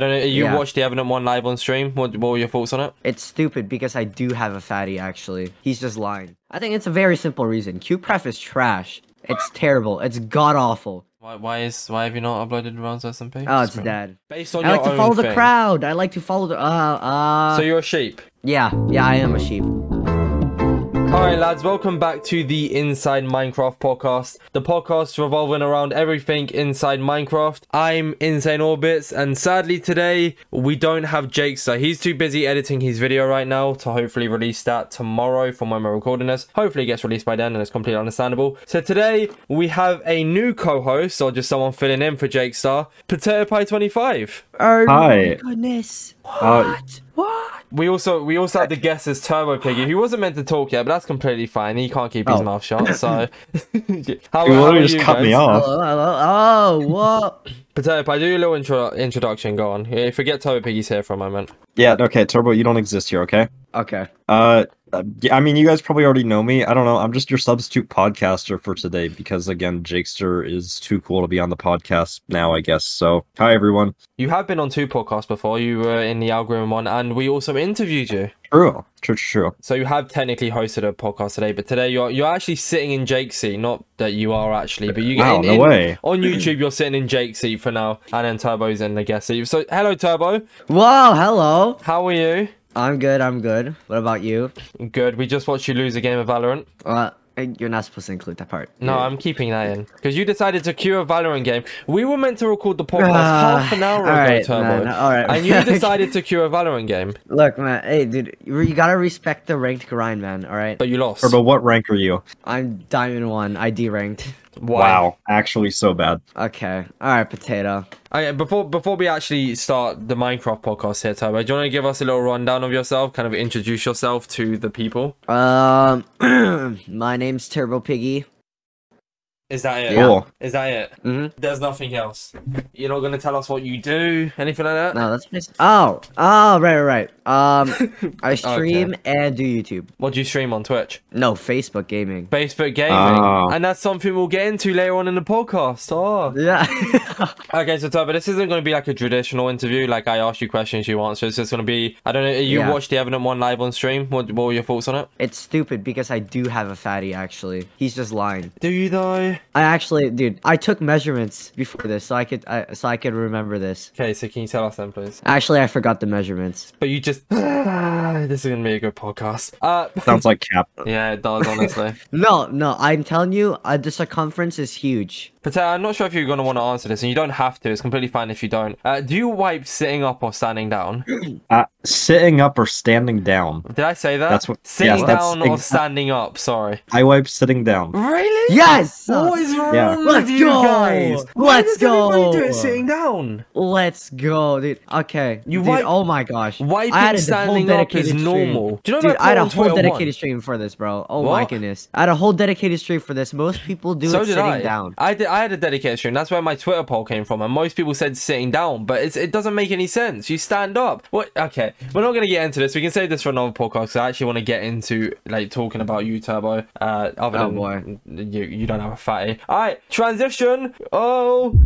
don't know. You Yeah. watched the Evident one live on stream. What, what were your thoughts on it? It's stupid because I do have a fatty actually. He's just lying. I think it's a very simple reason. CubeCraft is trash. It's terrible. It's god awful. Why, why is why have you not uploaded rounds SMP? Oh, it's dead. Based on I like to follow the crowd. I like to follow the uh uh So you're a sheep. Yeah, yeah, I am a sheep. Alright lads, welcome back to the Inside Minecraft podcast. The podcast revolving around everything inside Minecraft. I'm Insane Orbitzz and sadly today we don't have Jake Jakester. He's too busy editing his video right now to hopefully release that tomorrow from when we're recording this. Hopefully it gets released by then and it's completely understandable. So today we have a new co-host or just someone filling in for Jakester, Potato Pie 25. Oh Hi. my goodness. Uh, What? We also we also had to guess as Turbo Piggy, who wasn't meant to talk yet, but that's completely fine. He can't keep his Oh. mouth shut. So how, you how literally are just you cut me guys? off. Hello, hello. Oh, what? Potato Pie, do your little intro- introduction. Go on. Yeah, forget Turbo Piggy's here for a moment. Yeah, okay, Turbo, you don't exist here, okay? Okay. Uh, uh, I mean, you guys probably already know me. I don't know. I'm just your substitute podcaster for today because, again, Jakester is too cool to be on the podcast now, I guess. So, hi, everyone. You have been on two podcasts before. You were in the algorithm one, and we also interviewed you. True. True, true, true. So you have technically hosted a podcast today, but today you're you're actually sitting in Jake's seat. Not that you are actually, but you get Wow, in, no in- way. on YouTube. You're sitting in Jake's seat for now, and then Turbo's in the guest seat. So hello, Turbo. Whoa, hello. How are you? I'm good, I'm good. What about you? Good. We just watched you lose a game of Valorant. Uh, you're not supposed to include that part. No, I'm keeping that in because you decided to queue a Valorant game. We were meant to record the podcast Ah, half an hour ago, alright, Turbo, man, alright. and you decided to queue a Valorant game, Look, man. Hey, dude, you you gotta respect the ranked grind, man. All right. but you lost. Turbo, what rank are you? I'm diamond one. ID ranked. Why? Wow, actually so bad. Okay. All right, potato. Okay, before before we actually start the Minecraft podcast here, Turbo, do you want to give us a little rundown of yourself? Kind of introduce yourself to the people. Um, my name's Turbo Piggy. Is that it? Cool. Is that it? Mhm. There's nothing else. You're not gonna tell us what you do, anything like that. No, that's nice. Oh, oh, right, right, right. Um, I stream and do YouTube. What do you stream on Twitch? No, Facebook gaming. Facebook gaming, Ah. and that's something we'll get into later on in the podcast. Oh. Yeah. Okay, so Turbo, this isn't going to be like a traditional interview. Like I ask you questions, you answer. It's just going to be. I don't know. You Yeah. watched the Evident one live on stream. What, what were your thoughts on it? it's stupid because I do have a fatty. Actually, he's just lying. Do you though? I actually, dude, I took measurements before this, so I could, I, so I could remember this. Okay, so can you tell us then, please? Actually, I forgot the measurements. But you just. this is going to be a good podcast. Uh, Sounds like Cap. yeah, it does honestly. No, no, I'm telling you, uh, the circumference is huge. But uh, I'm not sure if you're going to want to answer this, and you don't have to. It's completely fine if you don't. Uh, do you wipe sitting up or standing down? Uh, sitting up or standing down? Did I say that? That's what- Sitting yes, that's down or exa- standing up. Sorry. I wipe sitting down. Really? Yes. What is wrong Yeah. with Let's you go! guys? Why Let's does everybody do go! it sitting down? Let's go, dude. Okay, You dude. wipe- oh my gosh, wiping I had a whole standing up dedicated is stream. normal. Do you know Dude, I I had a whole dedicated stream for this, bro. Oh my goodness, I had a whole dedicated stream for this. Most people do So it sitting I. down. I did. I had a dedicated stream. That's where my Twitter poll came from, and most people said sitting down, but it's, it doesn't make any sense. You stand up. What? Okay, we're not gonna get into this. We can save this for another podcast. 'cause I actually want to get into like talking about you, Turbo. Uh, other Oh, than boy. you, you don't have a fatty. All right, transition. Oh.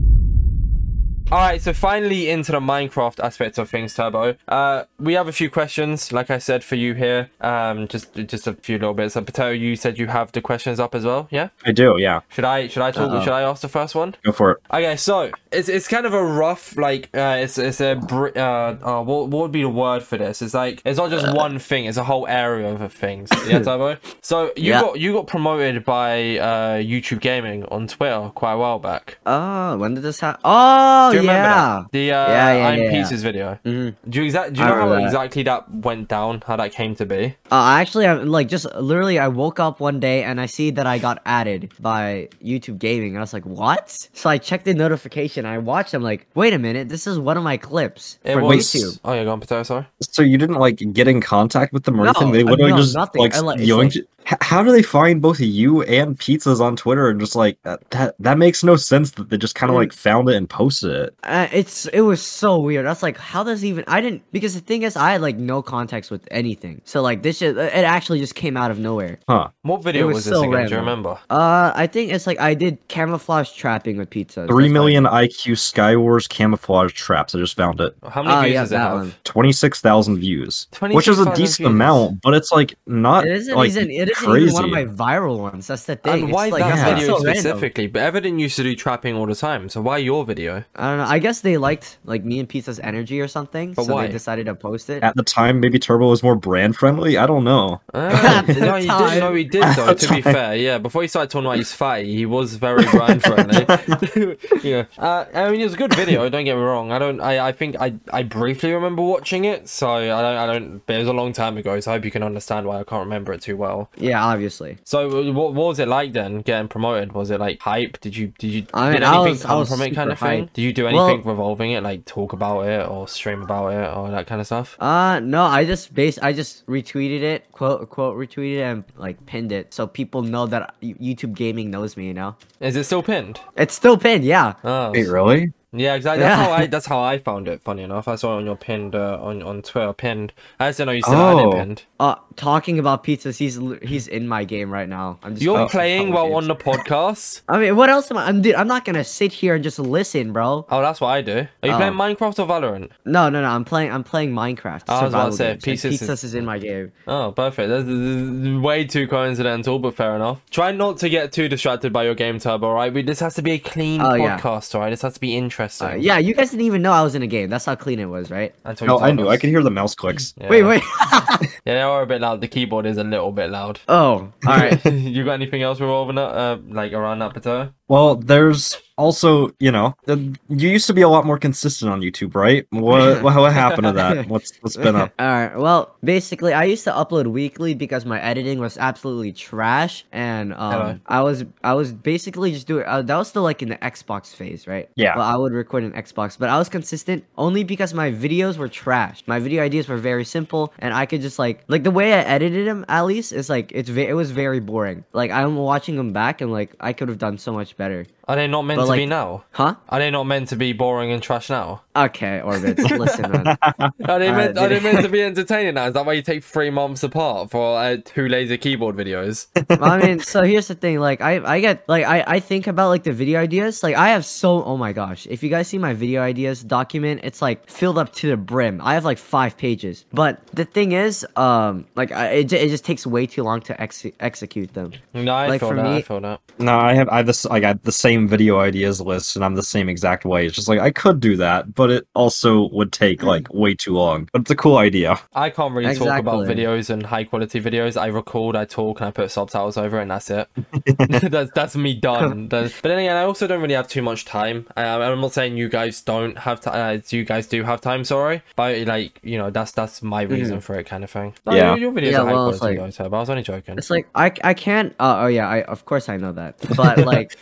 All right, so finally into the Minecraft aspect of things, Turbo. Uh, we have a few questions, like I said, for you here. Um, just just a few little bits. And Potato, you said you have the questions up as well. Yeah. I do, yeah. Should I should I talk? Uh-oh. Should I ask the first one? Go for it. Okay, so it's it's kind of a rough like uh, it's it's a br- uh, uh what what would be the word for this? It's like it's not just one thing; it's a whole area of things. Yeah, Turbo. So you Yeah. got you got promoted by uh YouTube Gaming on Twitter quite a while back. Oh, when did this happen? Oh, Do you remember yeah. that? The uh, Yeah, yeah, I'm yeah, Pieces video. Mhm. Do you exact? Do you I know how that. exactly that went down? How that came to be? Uh, actually, I'm like just literally, I woke up one day and I see that I got added by YouTube Gaming, and I was like, "What?" So I checked the notification. I watched. I'm like, "Wait a minute, this is one of my clips It for was. YouTube." Oh, yeah, go on, Potato. Sorry. So you didn't like get in contact with them or No, anything? They uh, literally no, just nothing. like I, like, it's yoinked. H- how do they find both you and pizzas on Twitter and just like that? That, that makes no sense that they just kind of Mm. like found it and posted it. Uh, it's it was so weird. That's like how does even I didn't because the thing is I had like no context with anything. So like this just it actually just came out of nowhere. Huh? What video It was was, this so again? Do you remember? Uh, I think it's like I did camouflage trapping with pizza. Three million IQ Skywars camouflage traps. I just found it. How many Oh, views yeah, does it that have? Twenty six thousand views, which is a decent views. amount, but it's like not It isn't like even it isn't crazy. even one of my viral ones. That's the thing. And why it's like, that yeah. video so random. specifically? But Evident used to do trapping all the time, so why your video? I don't know. I guess they liked like me and Pizza's energy or something, But so why? they decided to post it. At the time, maybe Turbo was more brand friendly. I don't know. At the no, he did. time. No, he did though. At To be fair, yeah. Before he started talking about his fatty, he was very brand friendly. yeah. Uh, I mean, it was a good video. Don't get me wrong. I don't. I, I think I, I briefly remember watching it. So I don't. I don't. But it was a long time ago. So I hope you can understand why I can't remember it too well. Yeah, obviously. So uh, what, what was it like then? Getting promoted? Was it like hype? Did you did you I mean, did I anything was- come was from it kind of thing? hyped. Did you do Well- anything revolving it, like talk about it or stream about it or that kind of stuff? Uh no, I just base I just retweeted it, quote quote retweeted it and like pinned it so people know that YouTube gaming knows me, you know. Is it still pinned? It's still pinned, yeah. Oh, Wait, really? Yeah, exactly. That's Yeah. how I. That's how I found it. Funny enough, I saw it on your pinned uh, on on Twitter. Pinned. I just didn't know you had Oh. it pinned. Uh talking about pizzas, he's he's in my game right now. I'm just You're playing while games. on the podcast. I mean, what else am I? I'm dude, I'm not gonna sit here and just listen, bro. Oh, that's what I do. Are you Oh. playing Minecraft or Valorant? No, no, no. I'm playing. I'm playing Minecraft. I was about to say, and Pizzas is- is in my game. Oh, perfect. That's, that's way too coincidental, but fair enough. Try not to get too distracted by your game tab, alright? We This has to be a clean Oh, yeah. podcast, alright? This has to be interesting. Uh, yeah, you guys didn't even know I was in a game. That's how clean it was, right? Until No, I knew. us. I could hear the mouse clicks. Yeah. Wait, wait. Yeah, they are a bit loud. The keyboard is a little bit loud. oh, all right. you got anything else revolving that, uh, like around that potato? Well, there's also, you know, you used to be a lot more consistent on YouTube, right? What what, what happened to that? What's what's been up? All right. Well, basically, I used to upload weekly because my editing was absolutely trash, and Hello. um, I was I was basically just doing. Uh, that was still like in the Xbox phase, right? Yeah. Well, I would record in Xbox, but I was consistent only because my videos were trash. My video ideas were very simple, and I could just like like the way I edited them. At least it's like it's ve- it was very boring. Like I'm watching them back, and like I could have done so much better. Are they not meant But, to be now? Huh? Are they not meant to be boring and trash now? Okay, Orbit. listen, man. Are they, Alright, meant, are they dude. meant to be entertaining now? Is that why you take three months apart for uh, two laser keyboard videos? I mean, so here's the thing. Like, I, I get, like, I, I think about like the video ideas. Like, I have so, oh my gosh, if you guys see my video ideas document, it's like filled up to the brim. I have like five pages. But the thing is, um, like, I, it, it just takes way too long to ex- execute them. No, I Like, feel for that. I me- feel that. No, I have I have this like I have the same video ideas list, and I'm the same exact way. It's just like I could do that, but it also would take like way too long. But it's a cool idea. I can't really talk about videos and high quality videos. I record, I talk, and I put subtitles over, it, and that's it. that's that's me done. That's- but then again, I also don't really have too much time. I, I'm not saying you guys don't have time. Uh, you guys do have time. Sorry, but like you know, that's that's my reason for it, kind of thing. No, Yeah. your, your videos Yeah, are high well, quality like- though, Tab. I was only joking. It's like, I, I can't, uh, oh yeah, I, of course I know that. But like,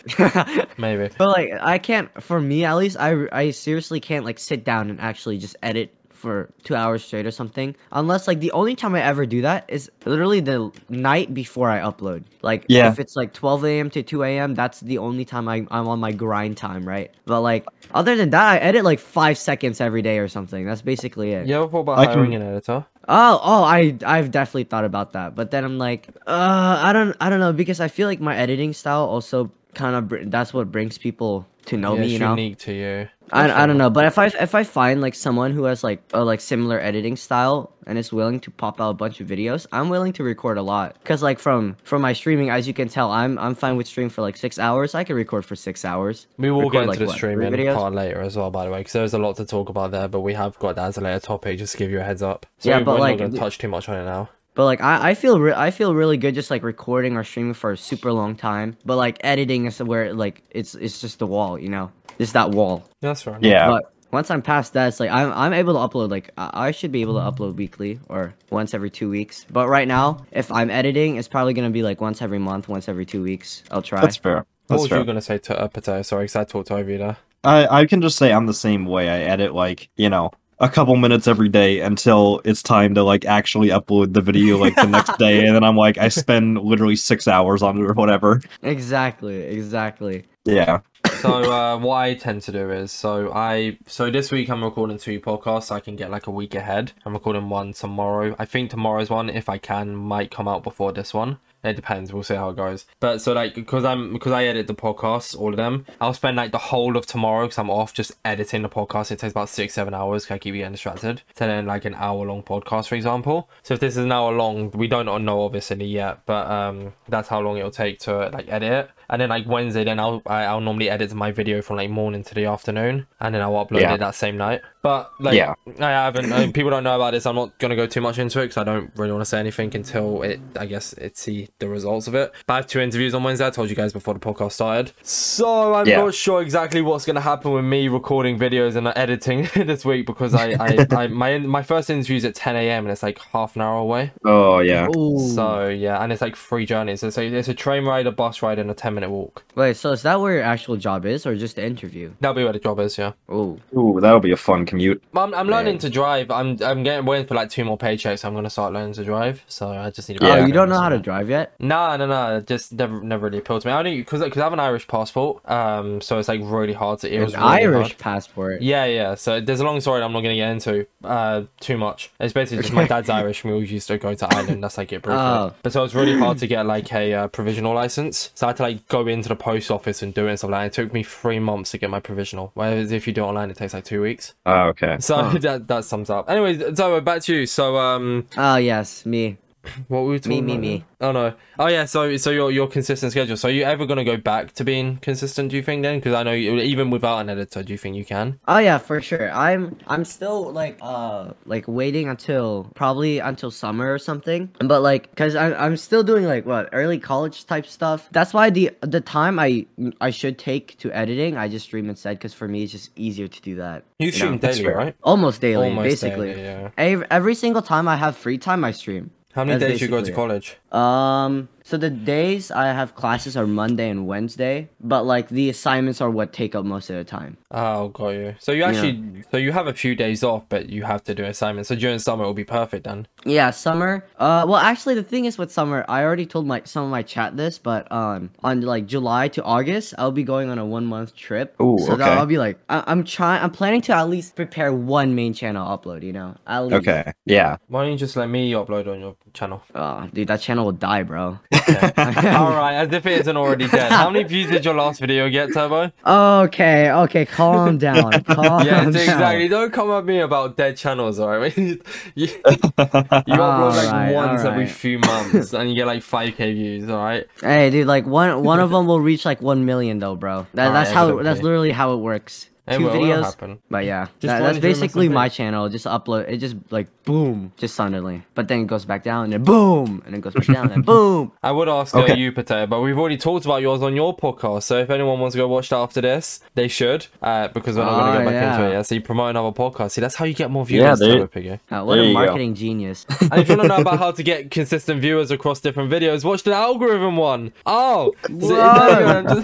Maybe. But like I can't for me at least I I seriously can't like sit down and actually just edit for 2 hours straight or something unless like the only time I ever do that is literally the night before I upload. Like Yeah. if it's like 12 a.m. to 2 a.m. that's the only time I, I'm on my grind time, right? But like other than that I edit like 5 seconds every day or something. That's basically it. Yeah, ever thought about I can- hiring an editor? Oh, oh, I I've definitely thought about that, but then I'm like, uh, I don't I don't know because I feel like my editing style also kind of br- that's what brings people to know yeah, me, you know. unique to you. I, I don't know, but if I if I find like someone who has like a like similar editing style and is willing to pop out a bunch of videos, I'm willing to record a lot. Cause like from from my streaming, as you can tell, I'm I'm fine with stream for like six hours. I can record for six hours. We will Record, get into like, the what, streaming videos? part later as well, by the way, because there's a lot to talk about there. But we have got that as a later topic, just to give you a heads up. So Yeah, we're but, not like, to the- touch too much on it now. But like I, I feel re- I feel really good just like recording or streaming for a super long time. But like editing is where like it's it's just the wall, you know, just that wall. That's fair. enough. Yeah. But once I'm past that, it's like I'm I'm able to upload like I I should be able to upload weekly or once every two weeks. But right now, if I'm editing, it's probably gonna be like once every month, once every two weeks. I'll try. That's fair. What That's was fair. you going to say to uh, Potato? Sorry, because I talked over you there. I I can just say I'm the same way. I edit like you know a couple minutes every day until it's time to like actually upload the video like the next day, and then I'm like, I spend literally six hours on it or whatever. Exactly, exactly. Yeah. so uh, what I tend to do is so I so this week I'm recording two podcasts. So I can get like a week ahead. I'm recording one tomorrow. I think tomorrow's one, if I can, might come out before this one. It depends. We'll see how it goes. But so like because I'm because I edit the podcasts, all of them. I'll spend like the whole of tomorrow because I'm off just editing the podcast. It takes about six seven hours. Cause I keep getting distracted. So then like an hour long podcast, for example. So if this is an hour long, we don't know obviously yet, but um that's how long it'll take to like edit it. And then like Wednesday, then I'll I, I'll normally edit my video from like morning to the afternoon, and then I'll upload Yeah. it that same night. But like Yeah. I haven't. I mean, people don't know about this. I'm not gonna go too much into it because I don't really want to say anything until it. I guess it see the results of it. But I have two interviews on Wednesday. I told you guys before the podcast started. So I'm Yeah. not sure exactly what's gonna happen with me recording videos and uh, editing this week because I, I, I my my first interview is at 10 a.m. and it's like half an hour away. Oh yeah. Ooh. So yeah, and it's like three journeys. It's a, it's a train ride, a bus ride, and a 10 minute walk. Wait, so is that where your actual job is, or just the interview? That'll be where the job is. Yeah. Oh, Ooh, that'll be a fun commute. I'm, I'm learning Man. to drive. I'm I'm getting waiting for like two more paychecks. I'm gonna start learning to drive. So I just need. to Yeah. oh, you don't know how to drive yet? No, no, no. It just never, never really appealed to me. I only because because I have an Irish passport. Um, so it's like really hard to. It was An really Irish hard. passport. Yeah, yeah. So there's a long story that I'm not gonna get into. Uh, too much. It's basically just my dad's Irish. and We always used to go to Ireland. That's like it briefly. Oh. But so it's really hard to get like a uh, provisional license. So I had to like go into the post office and do it and stuff like. that. It took me three months to get my provisional. Whereas if you do it online, it takes like two weeks. Oh, okay. So Huh. that that sums up. Anyway, so back to you. So um, Oh yes, me. what were we talking me, about me. now? Oh no. Oh yeah. So so your your consistent schedule. So are you ever gonna go back to being consistent? Do you think then? Because I know you, even without an editor, do you think you can? Oh yeah, for sure. I'm I'm still like uh like waiting until probably until summer or something. But like cuz I'm I'm still doing like what, early college type stuff. That's why the the time I I should take to editing, I just stream instead cuz for me it's just easier to do that. You know, stream that's daily, right? Almost daily, Almost basically. daily, yeah. Every, every single time I have free time I stream. How many That's days you go to college? Um, so the days I have classes are Monday and Wednesday, but like the assignments are what take up most of the time. Oh, got you. So you actually, so you have a few days off, but you have to do assignments. So during summer, it will be perfect then. Yeah, summer. Uh, well, actually, the thing is with summer, I already told my some of my chat this, but um, on like July to August, I'll be going on a one month trip. Ooh, so that okay. I'll be like, I- I'm trying, I'm planning to at least prepare one main channel upload. You know, at least. Okay. Yeah. Why don't you just let me upload on your channel? Oh, dude, that channel will die, bro. All right, as if it isn't already dead. How many views did your last video get, Turbo? okay, okay, calm down, calm Yes, down. exactly. Don't come at me about dead channels, alright? you you upload like Alright, once every few months and you get like 5k views, alright? Hey, dude, like one one of them will reach like one million though, bro. That, Alright, that's how evidently. that's literally how it works. It Two will- will videos, but yeah, that- that's basically my channel. Just upload it, just like boom, just suddenly. But then it goes back down, and then boom, and it goes back down, and then boom. I would ask Okay. uh, you, Potato, but we've already talked about yours on your podcast. So if anyone wants to go watch that after this, they should, uh, because we're not going to go get back into it. Yeah, so you promote another podcast. See, that's how you get more viewers. Yeah, there- Turbo Piggy. Uh, what There a you go. marketing genius. And if you want to know about how to get consistent viewers across different videos, watch the algorithm one. Oh, so, Whoa.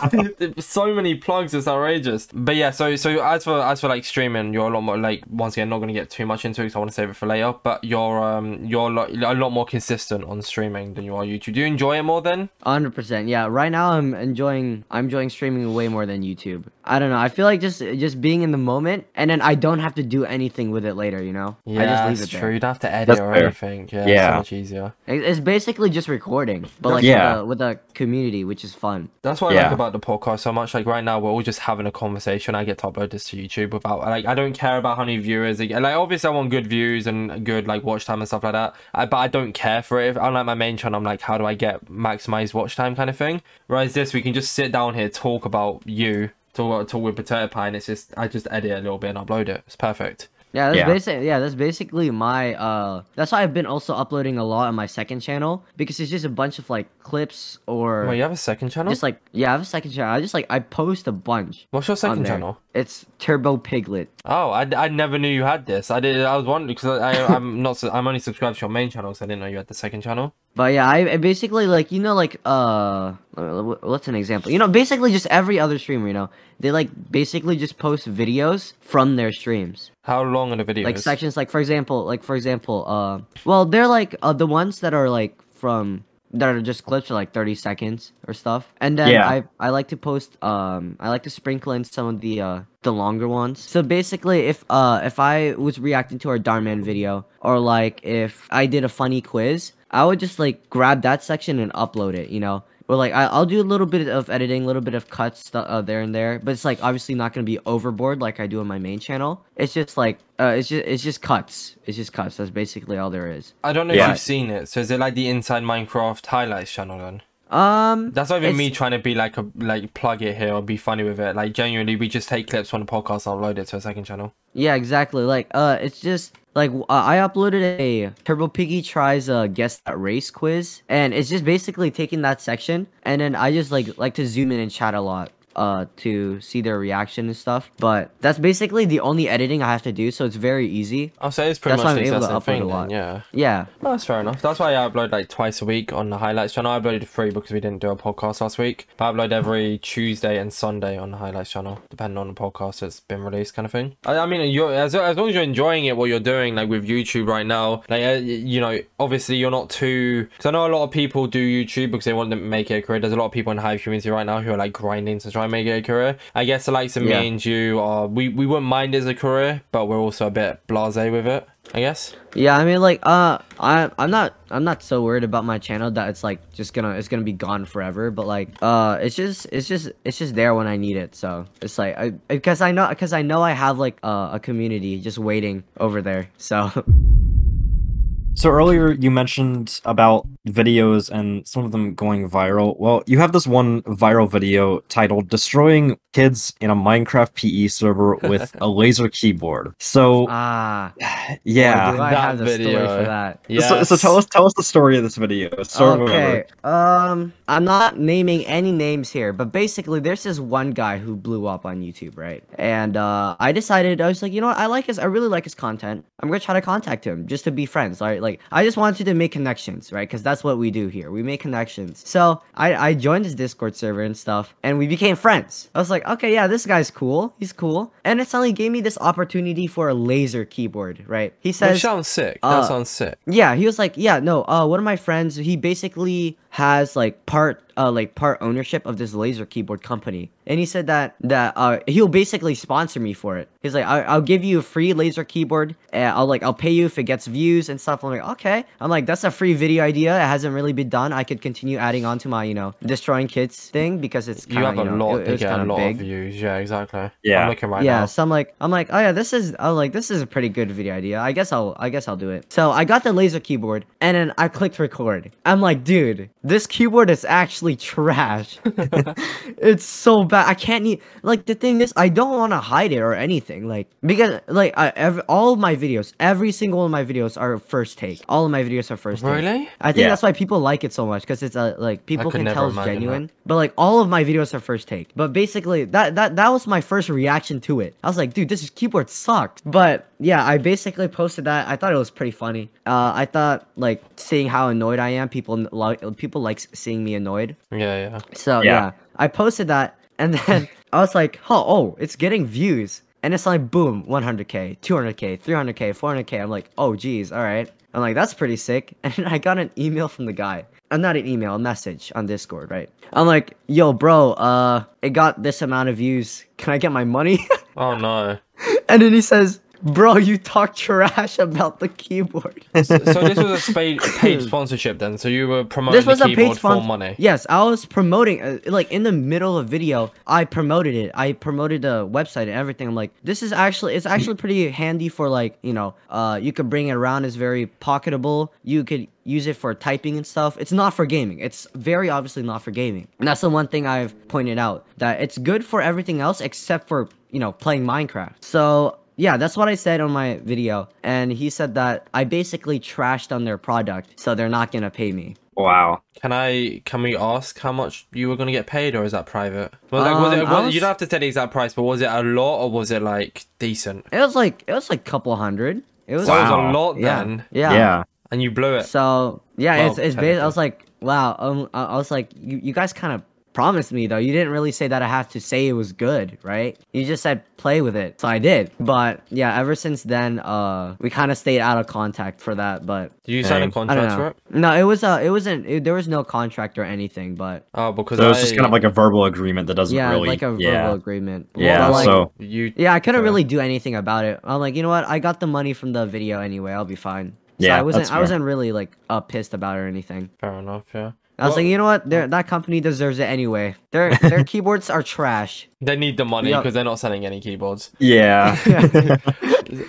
just- so many plugs, it's outrageous. But yeah, so so as for as for like streaming, you're a lot more like once again not going to get too much into it because I want to save it for later. But you're um you're a lot more consistent on streaming than you are YouTube. Do you enjoy it more then? Hundred percent. Yeah. Right now, I'm enjoying. I'm enjoying streaming way more than YouTube. I don't know. I feel like just just being in the moment, and then I don't have to do anything with it later. You know. yeah, I just leave that's it true. You don't have to edit That's or fair. anything. Yeah, Yeah. so much easier. It's basically just recording, but like Yeah. with, a, with a community, which is fun. That's what I like about the podcast so much. Like right now, we're all just having a conversation. I get to upload this to YouTube without like I don't care about how many viewers. Like obviously, I want good views and good like watch time and stuff like that. I, but I don't care for it. If, unlike my main channel, I'm like, how do I get maximized watch time kind of thing. Whereas this, we can just sit down here, talk about you, talk talk with Potato Pie, and it's just I just edit a little bit and upload it. It's perfect. Yeah, that's Yeah. basic. Yeah, that's basically my. Uh, that's why I've been also uploading a lot on my second channel because it's just a bunch of like clips or Well, you have a second channel. just like yeah, I have a second channel. I just like I post a bunch. What's your on second there. channel? It's Turbo Piglet. Oh, I, I never knew you had this. I did. I was wondering because I, I I'm not. I'm only subscribed to your main channel, so I didn't know you had the second channel. But yeah, I, I basically like you know like uh what's an example? You know, basically just every other streamer, you know, they like basically just post videos from their streams. How long are the videos? Like sections like for example, like for example, uh well, they're like uh, the ones that are like from that are just clips are like 30 seconds or stuff. And then Yeah. I I like to post um I like to sprinkle in some of the uh the longer ones. So basically if uh if I was reacting to our Darman video or like if I did a funny quiz, I would just like grab that section and upload it, you know. Or like I, I'll do a little bit of editing, a little bit of cuts stu- uh, there and there, but it's like obviously not gonna be overboard like I do on my main channel. It's just like uh, it's just it's just cuts. It's just cuts. That's basically all there is. I don't know Yeah. if you've seen it. So is it like the Inside Minecraft highlights channel then? Um, That's not even me trying to be like a like plug it here or be funny with it. Like genuinely, we just take clips from the podcast, and upload it to a second channel. Yeah, exactly. Like, uh, it's just like uh, I uploaded a Turbo Piggy tries a guess that race quiz, and it's just basically taking that section, and then I just like like to zoom in and chat a lot. Uh, to see their reaction and stuff, but that's basically the only editing I have to do, so it's very easy. I'll say it's pretty That's why much I'm the able to same upload a lot. Then, yeah. Yeah, Oh, that's fair enough. That's why I upload like twice a week on the highlights channel. I uploaded three because we didn't do a podcast last week. But I upload every Tuesday and Sunday on the highlights channel, depending on the podcast that's been released, kind of thing. I, I mean, you're as, as long as you're enjoying it, what you're doing, like with YouTube right now, like uh, you know, obviously you're not too. Because I know a lot of people do YouTube because they want to make it a career. There's a lot of people in the Hive community right now who are like grinding to try make it a career. I guess the likes of Yeah. me and you are we we wouldn't mind as a career, but we're also a bit blasé with it. I guess. yeah. I mean, like, uh, I I'm not I'm not so worried about my channel that it's like just gonna it's gonna be gone forever. But like, uh, it's just it's just it's just there when I need it. So it's like I because I know because I know I have like uh, a community just waiting over there. So So earlier you mentioned about videos and some of them going viral. Well, you have this one viral video titled "Destroying Kids in a Minecraft PE Server with a Laser Keyboard." So ah, yeah, do I that have the story video. for that? Yeah. So, so tell us tell us the story of this video. Start okay. Um, I'm not naming any names here, but basically, there's this one guy who blew up on YouTube, right? And uh, I decided I was like, you know what? I like his. I really like his content. I'm gonna try to contact him just to be friends, right? Like, I just wanted to make connections, right? Because that's what we do here. We make connections. So I I joined his Discord server and stuff, and we became friends. I was like, okay, yeah, this guy's cool. He's cool. And it suddenly gave me this opportunity for a laser keyboard, right? He says, That sounds sick. That uh, sounds sick. yeah, he was like, yeah, no, uh, one of my friends, he basically has like part, uh, like part ownership of this laser keyboard company, and he said that that uh, he'll basically sponsor me for it. He's like, I- I'll give you a free laser keyboard, and I'll like, I'll pay you if it gets views and stuff. I'm like, okay. I'm like, that's a free video idea. It hasn't really been done. I could continue adding on to my, you know, destroying kids thing because it's You have a you know, lot it, it get a of lot big. of views. Yeah, exactly. Yeah. I'm looking right yeah, now. so I'm like, I'm like, oh yeah, this is, I'm like, this is a pretty good video idea. I guess I'll, I guess I'll do it. So I got the laser keyboard, and then I clicked record. I'm like, dude, this keyboard is actually trash. it's so bad. I can't need. Like the thing is, I don't want to hide it or anything. Like because like I, every, all of my videos, every single one of my videos are first take. All of my videos are first take. Really? I think Yeah. that's why people like it so much because it's uh, like people can tell it's imagine that. genuine. But like all of my videos are first take. But basically that that that was my first reaction to it. I was like, dude, this keyboard sucked. But yeah, I basically posted that. I thought it was pretty funny. Uh, I thought like seeing how annoyed I am. People like people like seeing me annoyed. Yeah, yeah. So Yeah. yeah, I posted that, and then I was like, oh, oh, it's getting views, and it's like boom, 100k, 200k, 300k, 400k. I'm like, oh, geez, all right. I'm like, that's pretty sick. And I got an email from the guy. Uh, not an email, a message on Discord, right? I'm like, yo, bro, uh, it got this amount of views. Can I get my money? Oh no. and then he says, bro, you talk trash about the keyboard. So, so this was a paid, paid sponsorship then. So you were promoting this was the a keyboard paid for money. Yes, I was promoting uh, like in the middle of video. I promoted it. I promoted the website and everything. I'm like, this is actually it's actually pretty handy for like you know, uh, you could bring it around. It's very pocketable. You could use it for typing and stuff. It's not for gaming. It's very obviously not for gaming. And that's the one thing I've pointed out that it's good for everything else except for you know playing Minecraft. So yeah, that's what I said on my video, and he said that I basically trashed on their product, so they're not gonna pay me. Wow. Can I? Can we ask how much you were gonna get paid, or is that private? Well, like, was Um, it, was, was- You don't have to say the exact price, but was it a lot or was it like decent? It was like it was like a couple hundred. It was So it was a lot yeah, then, yeah. Yeah. and you blew it. So yeah, Well, it's it's based, I was like, wow. Um, I I was like, you, you guys kind of promised me though. You didn't really say that I have to say it was good, right? You just said play with it, so I did. But yeah, ever since then, uh, we kind of stayed out of contact for that. But Did you sign a Dang. I don't contract for it? No, it was uh, it wasn't. It, there was no contract or anything. But Oh, because So I, just kind of like a verbal agreement that doesn't yeah, really like a verbal yeah. agreement. Yeah, But, like, so you. Yeah, I couldn't Okay. really do anything about it. I'm like, you know what? I got the money from the video anyway. I'll be fine. So Yeah, I wasn't. I wasn't really like uh, pissed about it or anything. Fair enough. Yeah. I was Well, like, you know what? Their uh, that company deserves it anyway. Their their keyboards are trash. They need the money Yeah. because they're not selling any keyboards. yeah.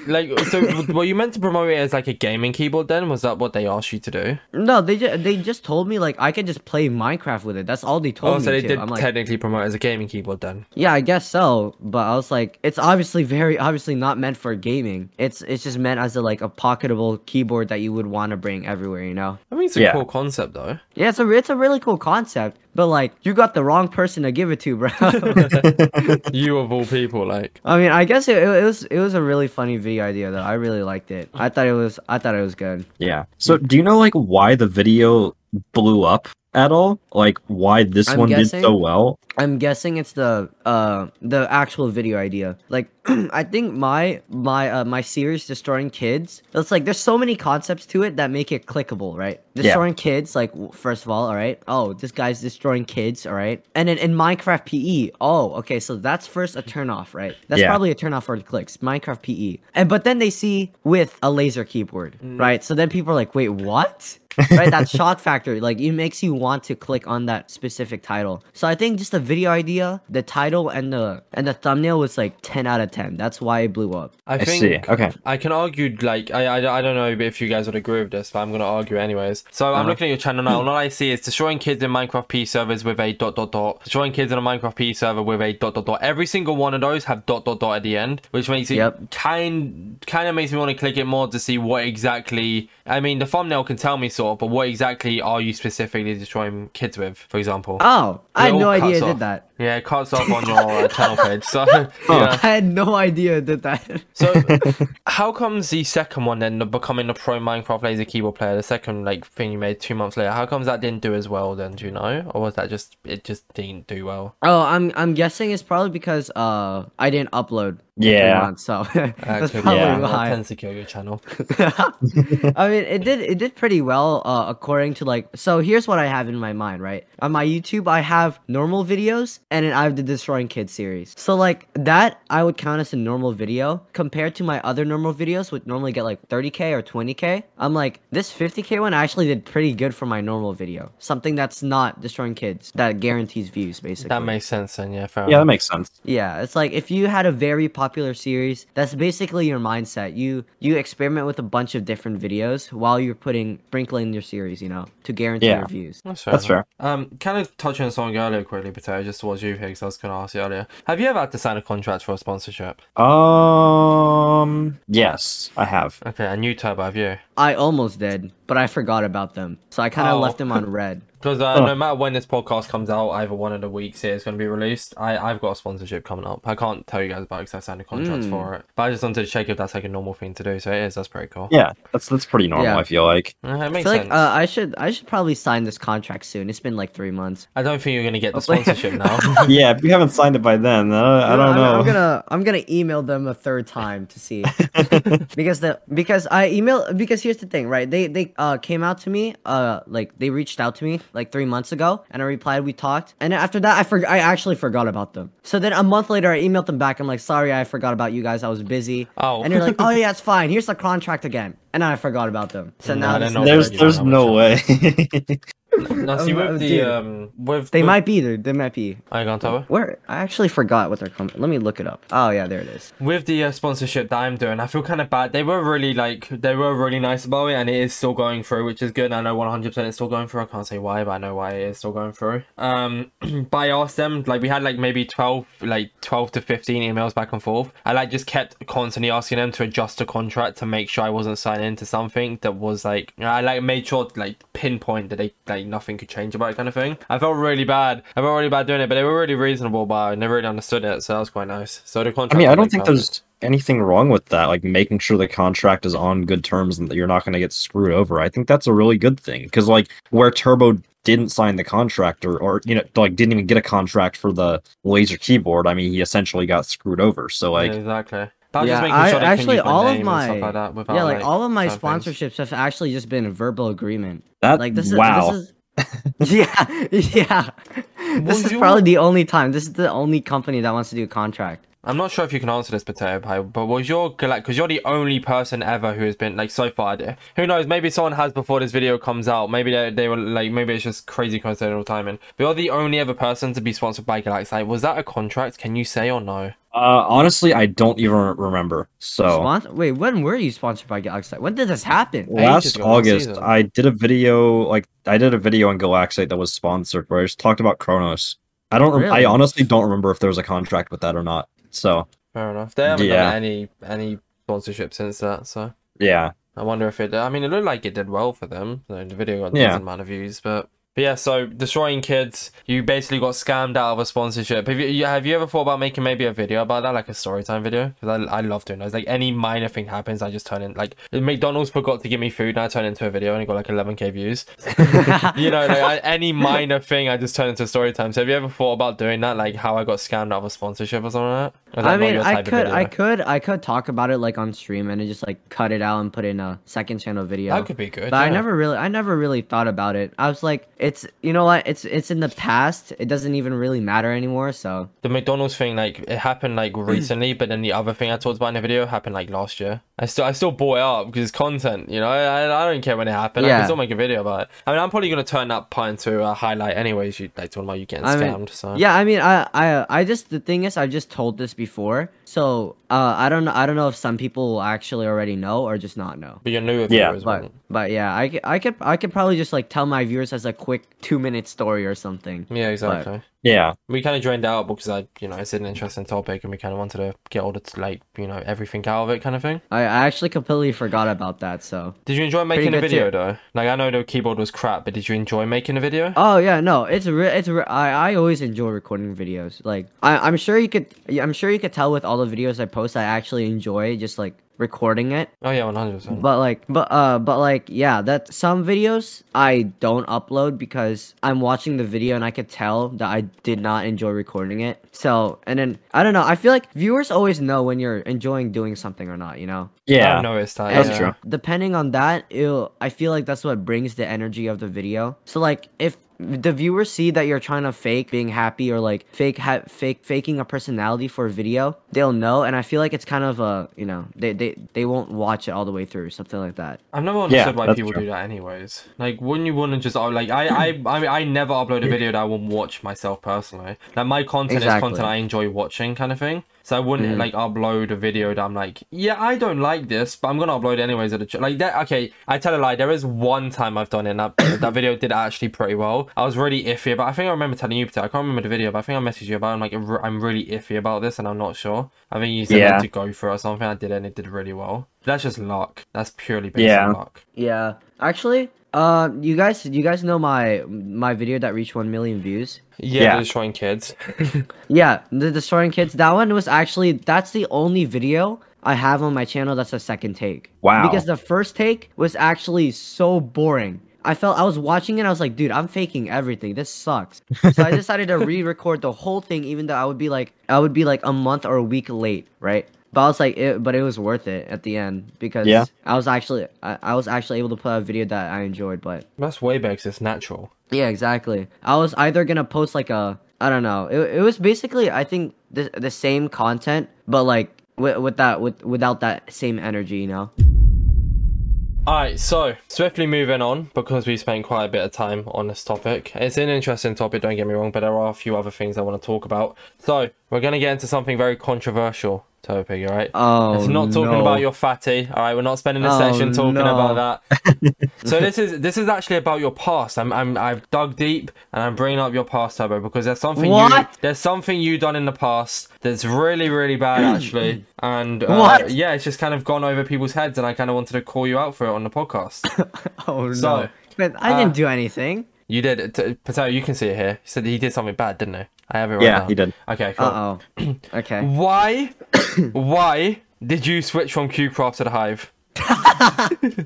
Like, so were you meant to promote it as like a gaming keyboard? Then was that what they asked you to do? No, they just they just told me like I could just play Minecraft with it. That's all they told oh, me. Oh, me so they to. did I'm like, technically promote it as a gaming keyboard then. yeah, I guess so. But I was like, it's obviously very obviously not meant for gaming. It's it's just meant as a like a pocketable keyboard that you would want to bring everywhere. You know? I mean, it's a Yeah. cool concept though. Yeah, it's a it's a really cool concept. But like, you got the wrong person to give it to, bro. you of all people, like. I mean, I guess it, it was it was a really funny video idea though. I really liked it. I thought it was I thought it was good. Yeah. So do you know like why the video blew up at all? Like why this I'm one guessing- did so well? I'm guessing it's the uh the actual video idea. Like I think my my uh, my series destroying kids. It's like there's so many concepts to it that make it clickable, right? Destroying kids, like first of all, all right. Oh, this guy's destroying kids, all right. And then in Minecraft PE, oh, okay, so that's first a turn off, right? That's Yeah. probably a turn off for the clicks. Minecraft PE, and but then they see with a laser keyboard, right? So then people are like, wait, what? Right that shock factor like it makes you want to click on that specific title so i think just the video idea the title and the and the thumbnail was like 10 out of 10 that's why it blew up I I think see. Okay. I can argue like I, I, I don't know if you guys would agree with this, but I'm gonna argue anyways. So I'm Uh-huh. looking at your channel now, and all I see is destroying kids in Minecraft P servers with a dot dot dot, destroying kids in a Minecraft P server with a dot dot dot. Every single one of those have dot dot dot at the end, which makes it Yep. kind kind of makes me want to click it more to see what exactly. I mean, the thumbnail can tell me sort of, but what exactly are you specifically destroying kids with, for example? oh i had no idea cuts it did off. that Yeah, it cuts off on your uh, channel page. So yeah. i had no idea it did that So, how comes the second one then, the becoming a pro Minecraft laser keyboard player, the second like thing you made two months later? How comes that didn't do as well? Then do you know, or was that just it just didn't do well? oh i'm i'm guessing it's probably because uh i didn't upload Yeah. months, so that's Actually, probably yeah, that why tends to kill your channel. I mean, it did it did pretty well uh, according to like. So here's what I have in my mind, right? On my YouTube, I have normal videos, and then I have the Destroying Kids series. So like that, I would count as a normal video compared to my other normal videos, which normally get like 30k or 20k. I'm like, this 50k one actually did pretty good for my normal video. Something that's not Destroying Kids that guarantees views, basically. That makes sense then. Yeah, fair Yeah, that makes sense. Yeah, it's like if you had a very popular series, that's basically your mindset. You you experiment with a bunch of different videos while you're putting sprinkling your series, you know, to guarantee Yeah. your views. That's fair. That's enough. Um, kind of touching on something earlier quickly, Potato, just towards you here, because I was going to ask you earlier. Have you ever had to sign a contract for a sponsorship? Um yes, I have. Okay, and you, Turbo, have you? I almost did, but I forgot about them. So I kind of Oh. left them on red. Because uh, Oh. no matter when this podcast comes out, either one of the weeks here is going to be released. I I've got a sponsorship coming up. I can't tell you guys about it because I signed a contract Mm. for it. But I just wanted to check if that's like a normal thing to do. So it is. That's pretty cool. Yeah, that's that's pretty normal, Yeah. I feel like. Uh, it I makes feel sense. like uh, I should I should probably sign this contract soon. It's been like three months. I don't think you're going to get the sponsorship now. yeah, if you haven't signed it by then, uh, I don't I'm, know. I'm gonna I'm gonna email them a third time to see because the because I email because here's the thing right they they uh came out to me uh like they reached out to me like three months ago and I replied we talked. And after that I forgot I actually forgot about them. So then a month later I emailed them back. I'm like sorry I forgot about you guys. I was busy. Oh. and they're like oh yeah it's fine. Here's the contract again. And then I forgot about them. So now they're this- not there's there's no way. Now, see, Um, with the dude, um, with they with, might be there. They might be. Are you gonna tell her? Where I actually forgot what they're coming. Let me look it up. Oh yeah, there it is. With the uh, sponsorship that I'm doing, I feel kind of bad. They were really like they were really nice about it, and it is still going through, which is good. I know 100 percent it's still going through. I can't say why, but I know why it is still going through. Um, but I asked them like we had like maybe 12, like 12 to 15 emails back and forth. I like just kept constantly asking them to adjust the contract to make sure I wasn't signing into something that was like I like made sure to, like pinpoint that they like nothing could change about it kind of thing. I felt really bad. I felt really bad doing it, but they were really reasonable. But I never really understood it, so that was quite nice. So the contract. I mean, I don't like, think perfect. there's anything wrong with that. Like making sure the contract is on good terms and that you're not going to get screwed over. I think that's a really good thing because like where Turbo didn't sign the contract or, or you know like didn't even get a contract for the laser keyboard. I mean, he essentially got screwed over. So like, yeah, exactly. But I yeah, just making I sure actually all of my like without, yeah, like, all of my certain things. sponsorships have actually just been a verbal agreement. that Like this wow. is this is yeah yeah. This is probably the only time. This is the only company that wants to do a contract. I'm not sure if you can answer this, Potato Pie, but was your like because you're the only person ever who has been like so far. Who knows? Maybe someone has before this video comes out. Maybe they, they were like maybe it's just crazy coincidental timing. But you're the only ever person to be sponsored by Galaxite. Was that a contract? Can you say or no? Uh, honestly, I don't even remember. So Sponsor- Wait, when were you sponsored by Galaxite? When did this happen? last ago, August, season. I did a video like I did a video on Galaxite that was sponsored where I just talked about Kronos. I don't. rem- Really? I honestly don't remember if there was a contract with that or not. So Fair enough. They haven't Yeah. done any any sponsorship since that, so yeah, I wonder if it. I mean, it looked like it did well for them. The video got a Yeah. decent amount of views, but. But yeah, so destroying kids, you basically got scammed out of a sponsorship. Have you, have you ever thought about making maybe a video about that, like a story time video? Because I, I love doing those. Like any minor thing happens, I just turn in. Like McDonald's forgot to give me food, and I turn into a video, and it got like 11k views. you know, like I, any minor thing, I just turn into story time. So have you ever thought about doing that, like how I got scammed out of a sponsorship or something like that? Or I mean, I could, I could, I could talk about it like on stream and just like cut it out and put in a second channel video. That could be good. but I never really, I never really thought about it. I was like, it's, you know what, it's, it's in the past. It doesn't even really matter anymore. So the McDonald's thing, like it happened like recently, but then the other thing I talked about in the video happened like last year. I still I still bought it up because it's content, you know. I, I don't care when it happened. I Yeah. can still make a video about it. I mean, I'm probably gonna turn that part into a highlight anyways. You like talking about you getting I mean, so yeah, I mean, I, I, I just the thing is, I just told this before. So uh, I don't know, I don't know if some people actually already know or just not know. But you're new with Yeah, viewers, But but yeah, I, c- I could I could probably just like tell my viewers as a quick two minute story or something. yeah, exactly. yeah. We kind of drained out because I, you know, it's an interesting topic, and we kind of wanted to get all the like, you know, everything out of it, kind of thing. I, I actually completely forgot about that. So Did you enjoy making a video too. though? Like, I know the keyboard was crap, but did you enjoy making a video? oh yeah, no, it's re- it's re- I I always enjoy recording videos. Like I I'm sure you could I'm sure you could tell with all the videos I post, I actually enjoy just like recording it. Oh yeah, one hundred percent. But like, but uh, but like, yeah, that some videos I don't upload because I'm watching the video and I could tell that I did not enjoy recording it. So, and then I don't know. I feel like viewers always know when you're enjoying doing something or not. You know. Yeah. I've noticed that. That's yeah. true. Depending on that, it'll, I feel like that's what brings the energy of the video. So like, if the viewers see that you're trying to fake being happy or like fake ha- fake faking a personality for a video, they'll know. And I feel like it's kind of a you know they they, they won't watch it all the way through, something like that. I've never understood why people true. do that anyways. Like, wouldn't you want to just oh, like I I I mean I never upload a video that I will watch myself personally. Like my content Exactly. is content I enjoy watching, kind of thing. So I wouldn't Mhm. like upload a video that I'm like, yeah, I don't like this, but I'm gonna upload it anyways at a ch-. like that. Okay, I tell a lie. There is one time I've done it. And that that video did actually pretty well. I was really iffy, but I think I remember telling you. Peter, I can't remember the video, but I think I messaged you about. it. I'm like, I'm really iffy about this, and I'm not sure. I think you said Yeah. to go for it or something. I did it, and it did really well. That's just luck. That's purely based Yeah. on luck. Yeah, actually, uh, you guys, you guys know my my video that reached one million views. Yeah, Yeah. they're destroying kids. Yeah, the destroying kids. That one was actually that's the only video I have on my channel that's a second take. Wow. Because the first take was actually so boring. I felt I was watching it. I was like, dude, I'm faking everything. This sucks. So I decided to re-record the whole thing, even though I would be like, I would be like a month or a week late, right? But I was like, it, but it was worth it at the end because Yeah. I was actually, I, I was actually able to put out a video that I enjoyed. But That's way better 'cause it's natural. yeah, exactly. I was either gonna post like a I don't know. It, it was basically I think the the same content, but like with, with that with without that same energy, you know. Alright, so swiftly moving on because we spent quite a bit of time on this topic. It's an interesting topic, don't get me wrong, but there are a few other things I want to talk about. So we're gonna get into something very controversial, Topic, alright? Oh, It's not talking no. about your fatty. All right, we're not spending a Oh, session talking no. about that. so this is this is actually about your past. I'm I'm I've dug deep and I'm bringing up your past, Turbo, because there's something you there's something you done in the past that's really really bad actually, and uh, What? yeah, it's just kind of gone over people's heads, and I kind of wanted to call you out for it on the podcast. Oh no! So, but I uh, didn't do anything. You did, T- Patel. You can see it here. He said he did something bad, didn't he? I have it right Yeah, now. he did. Okay, cool. Uh oh. Okay. Why, why did you switch from CubeCraft to the Hive?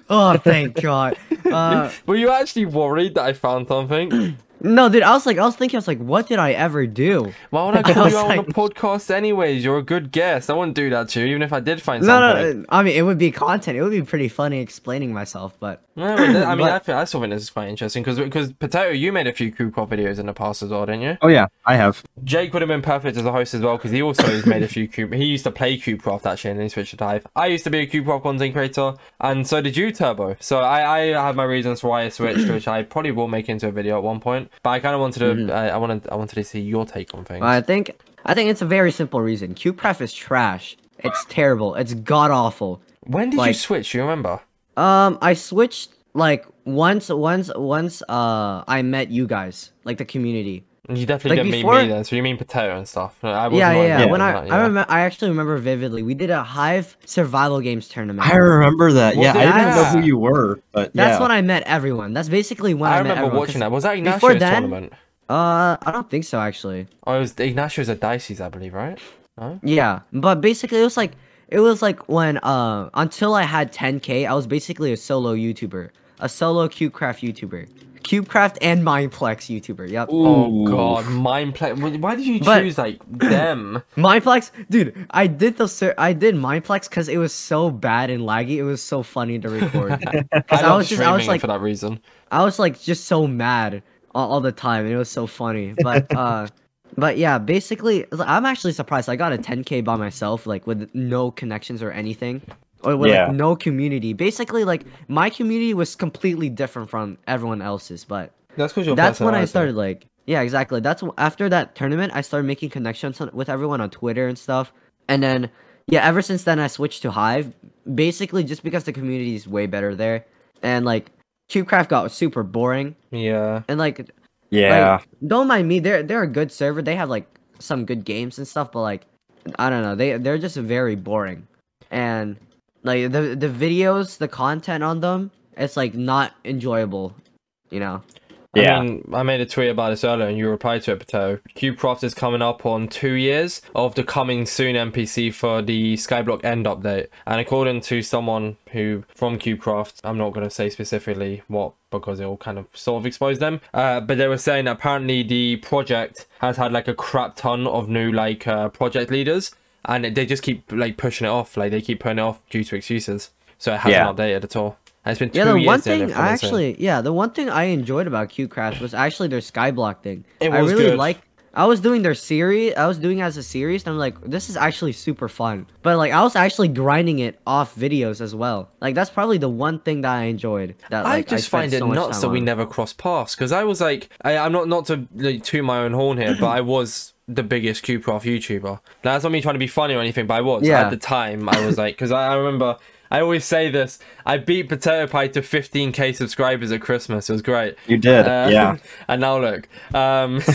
Oh, thank God. Uh, Were you actually worried that I found something? no, dude. I was like, I was thinking, I was like, what did I ever do? Why would I I call was you out on like- the podcast anyways? You're a good guest. I wouldn't do that to you, even if I did find No, something. no. I mean, it would be content. It would be pretty funny explaining myself, but No, but I mean, But- I, feel, I still think this is quite interesting because because Potato, you made a few CubeCraft videos in the past as well, didn't you? Oh yeah, I have. Jake would have been perfect as a host as well because he also has made a few Cube. He used to play CubeCraft actually, and then he switched to Hive. I used to be a CubeCraft content creator, and so did you, Turbo. So I, I have my reasons for why I switched, which I probably will make into a video at one point. But I kind of wanted to, Mm-hmm. I, I wanted, I wanted to see your take on things. I think I think it's a very simple reason. CubeCraft is trash. It's terrible. It's god awful. when did you switch? You remember? Um, I switched like once, once, once. Uh, I met you guys, like the community. You definitely Like, didn't before- meet me then, so you mean Potato and stuff. No, I Yeah, yeah, yeah. When I, that, I remember, I actually remember vividly. We did a Hive survival games tournament. I remember that. Was yeah, I didn't know who you were, but That's yeah. when I met everyone. That's basically when I, I met remember everyone. watching 'cause- that. Was that before Ignacio's then- tournament? Uh, I don't think so actually. Oh, it was Ignacio's at Dicey's, I believe, right? Yeah, but basically it was like it was like when uh until I had 10k, I was basically a solo YouTuber, a solo CubeCraft YouTuber, CubeCraft and Mineplex YouTuber. Yep. Oh god, Mineplex. Why did you But- choose like them? Mineplex, dude, I did the ser- I did Mineplex because it was so bad and laggy. It was so funny to record. I, 'Cause I love was just I was streaming like for that reason. I was like just so mad all, all the time. and It was so funny. But uh but yeah, basically I'm actually surprised. I got a 10k by myself like with no connections or anything. Or with Yeah. like no community. Basically like my community was completely different from everyone else's, but That's because that's when I started like yeah, exactly. That's after that tournament I started making connections with everyone on Twitter and stuff. And then yeah, ever since then I switched to Hive basically just because the community is way better there and like CubeCraft got super boring Yeah. and like Yeah. like, don't mind me. They're they're a good server. They have like some good games and stuff, but like I don't know. They they're just very boring. And like the the videos, the content on them, it's like not enjoyable. You know. Yeah. I mean, I made a tweet about this earlier, and you replied to it, Pato. CubeCraft is coming up on two years of the coming soon NPC for the Skyblock End update. And according to someone who from CubeCraft, I'm not going to say specifically what because it will kind of sort of expose them. Uh, but they were saying apparently the project has had like a crap ton of new like uh, project leaders, and they just keep like pushing it off. Like they keep putting it off due to excuses. So it hasn't Yeah. updated at all. And it's been two Yeah, the years. one thing I and said- actually yeah, the one thing I enjoyed about CubeCraft was actually their Skyblock thing. It was I really like I was doing their series. I was doing it as a series, and I'm like, this is actually super fun. But like, I was actually grinding it off videos as well. Like, that's probably the one thing that I enjoyed. That I just spent find it so nuts time that we never crossed paths because I was like, I, I'm not not to like, toot my own horn here, but I was the biggest CubeCraft YouTuber. Now, that's not me trying to be funny or anything, but I was Yeah. at the time. I was like, because I, I remember. I always say this. I beat Potato Pie to 15k subscribers at Christmas. It was great. You did. Uh, yeah. And now look. Um,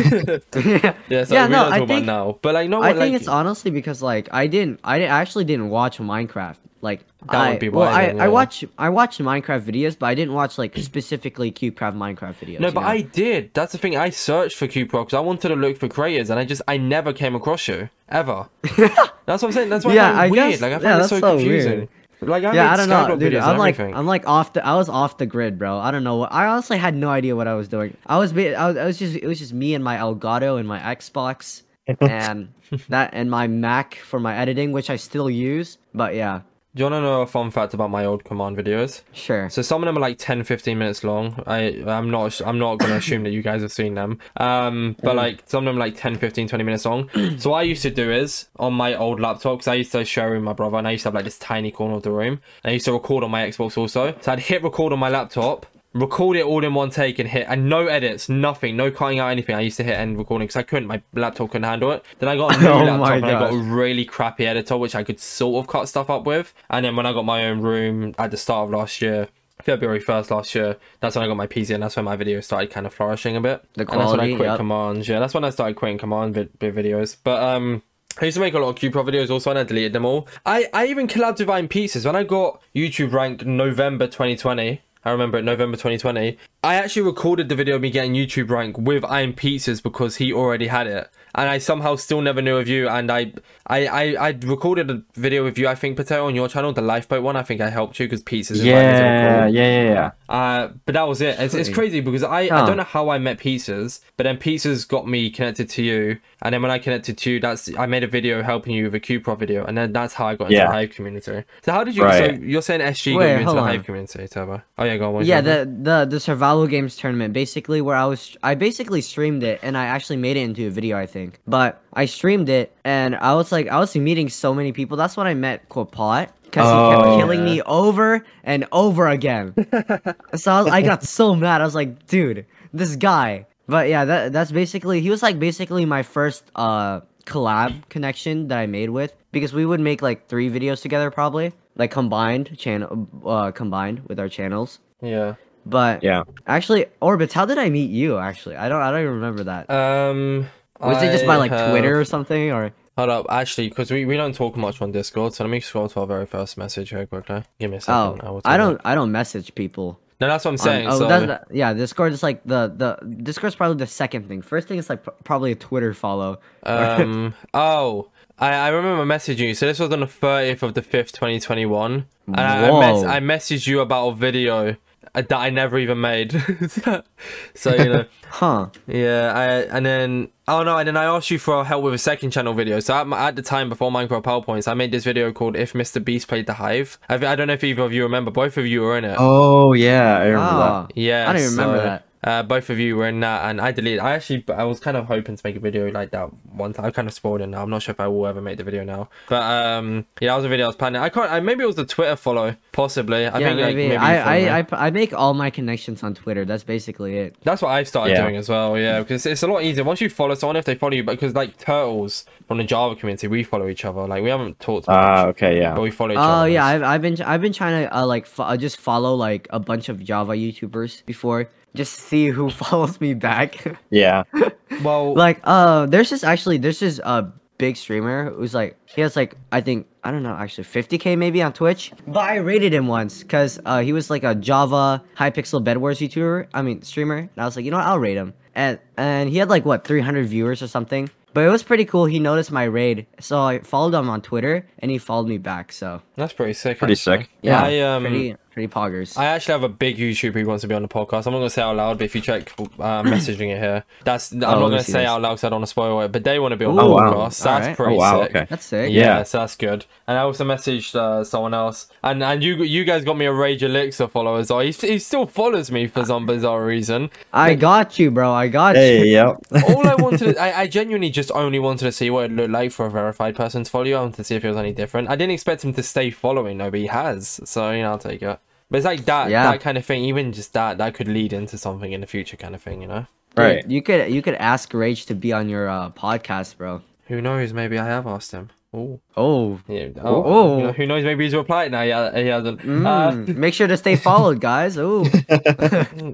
yeah, yeah, so Yeah, we no, don't I talk about think- now. But like, no, I think like, it's honestly because like I didn't, I, didn't, I actually didn't watch Minecraft. Like That I, would be well, I, then, I watch, I watched Minecraft videos, but I didn't watch like specifically CubeCraft Minecraft videos. No, but know? I did. That's the thing. I searched for CubeCraft because I wanted to look for creators, and I just I never came across you ever. that's what I'm saying. That's why Yeah, I find I it weird. guess- like I find yeah, it so, so confusing. weird. Like I yeah, made I don't know, dude. I'm like. I'm like off the, I was off the grid, bro. I don't know. what I honestly had no idea what I was doing. I was, ba- I was, I was just, it was just me and my Elgato and my Xbox, and that and my Mac for my editing, which I still use. But yeah, Do you want to know a fun fact about my old command videos? Sure. So some of them are like 10, 15 minutes long. I I'm not I'm not gonna assume that you guys have seen them. Um, but like some of them are like 10, 15, 20 minutes long. so what I used to do is on my old laptop because I used to share with my brother and I used to have like this tiny corner of the room. And I used to record on my Xbox also. So I'd hit record on my laptop. Record it all in one take and hit, and no edits, nothing, no cutting out anything. I used to hit end recording because I couldn't, my laptop couldn't handle it. Then I got a new Oh laptop and I got a really crappy editor which I could sort of cut stuff up with. And then when I got my own room at the start of last year, February 1st last year, that's when I got my PC and that's when my videos started kind of flourishing a bit. The and that's when I quality, quit yep. commands. Yeah, that's when I started quitting command vid- vid- videos. But um I used to make a lot of CubeCraft videos also and I deleted them all. I, I even collabed with Iron Pieces. When I got YouTube rank November 2020, I remember November 2020, I actually recorded the video of me getting YouTube rank with Iron Pizzas because he already had it. And I somehow still never knew of you. And I, I, I, I recorded a video with you, I think, Potato, on your channel, the lifeboat one. I think I helped you because Pizzas Yeah, yeah, yeah, yeah. Uh, but that was it. It's, it's crazy because I, I don't know how I met Pizzas, but then Pizzas got me connected to you, and then when I connected to you, that's I made a video helping you with a CubeCraft video, and then that's how I got into Yeah. the Hive community. So how did you? Right. So you're saying SG Wait, got you into the. Hive community, Turbo? Oh yeah, go on. Yeah, the the the survival games tournament basically where I was I basically streamed it and I actually made it into a video I think. But I streamed it and I was like I was meeting so many people. That's when I met Quapot because he kept Oh, killing yeah. me over and over again. so I, was, I got so mad. I was like, dude, this guy. But yeah, that that's basically he was like basically my first uh collab connection that I made with because we would make like three videos together probably like combined channel uh combined with our channels. yeah. But Yeah. actually, Orbitzz, how did I meet you? Actually, I don't, I don't even remember that. Um. Was it just by like have- Twitter or something? Or Hold up, actually, because we, we don't talk much on Discord, so let me scroll to our very first message here quickly. Give me a oh, second. will I tell don't, I don't message people. No, that's what I'm on- saying. oh, so that's, that- yeah, Discord is like the the Discord's probably the second thing. First thing is like probably a Twitter follow. Um. oh, I, I remember messaging you. So this was on the thirtieth of the fifth, twenty twenty one, and I, I, mess- I messaged you about a video that I never even made. so you know, huh? yeah. I and then oh no, and then I asked you for help with a second channel video. So at, at the time before Minecraft PowerPoints, I made this video called "If Mr Beast Played the Hive." I, I don't know if either of you remember. Both of you were in it. Oh yeah, I remember Oh, Yeah, I don't even remember that. Uh, both of you were in that, and I deleted. I actually, I was kind of hoping to make a video like that one time. I kind of spoiled it now. I'm not sure if I will ever make the video now, but um, yeah, that was a video I was planning. I can't. I, maybe it was the Twitter follow, possibly. I yeah, think like, maybe. maybe I. I, I, I make all my connections on Twitter. That's basically it. That's what I've started Yeah. doing as well. Yeah, because it's a lot easier once you follow someone if they follow you. Because like turtles from the Java community, we follow each other. Like we haven't talked much, that. Ah, okay, yeah. but we follow each Oh other. yeah, I've, I've been I've been trying to uh, like fo- uh, just follow like a bunch of Java YouTubers before, just see who follows me back. Yeah. well, like uh there's this actually there's this uh big streamer who's like he has like i think i don't know actually 50k maybe on twitch but i rated him once because uh he was like a java Hypixel bed wars youtuber i mean streamer and i was like you know what i'll rate him and and he had like what 300 viewers or something but it was pretty cool he noticed my raid so i followed him on twitter and he followed me back so that's pretty sick. Pretty actually. sick. yeah I, um, pretty pretty poggers I actually have a big YouTuber who wants to be on the podcast. I'm not gonna say out loud, but if you check uh, messaging it here, that's I'm Oh, not gonna see say this. out loud because I don't want to spoil it. But they want to be on the Ooh, wow. podcast. So that's Alright. pretty Oh wow, sick. okay. that's sick Yeah, Yeah. so that's good. And I also messaged uh, someone else, and and you you guys got me a Rage Elixir follower as well. He, he still follows me for some bizarre reason. i got you bro i got you Hey, yep. All I wanted, to, I, I genuinely just only wanted to see what it looked like for a verified person to follow you. I wanted to see if it was any different. I didn't expect him to stay following though, but he has. So you know, I'll take it. But it's like that, Yeah. that kind of thing. Even just that, that could lead into something in the future, kind of thing. You know. Dude, right. you could you could ask rage to be on your uh, podcast bro Who knows? Maybe I have asked him. Oh, oh yeah. Oh. Oh, you know, who knows? Maybe he's replied now. Yeah, he hasn't. Uh, Mm, make sure to stay followed, guys. Oh.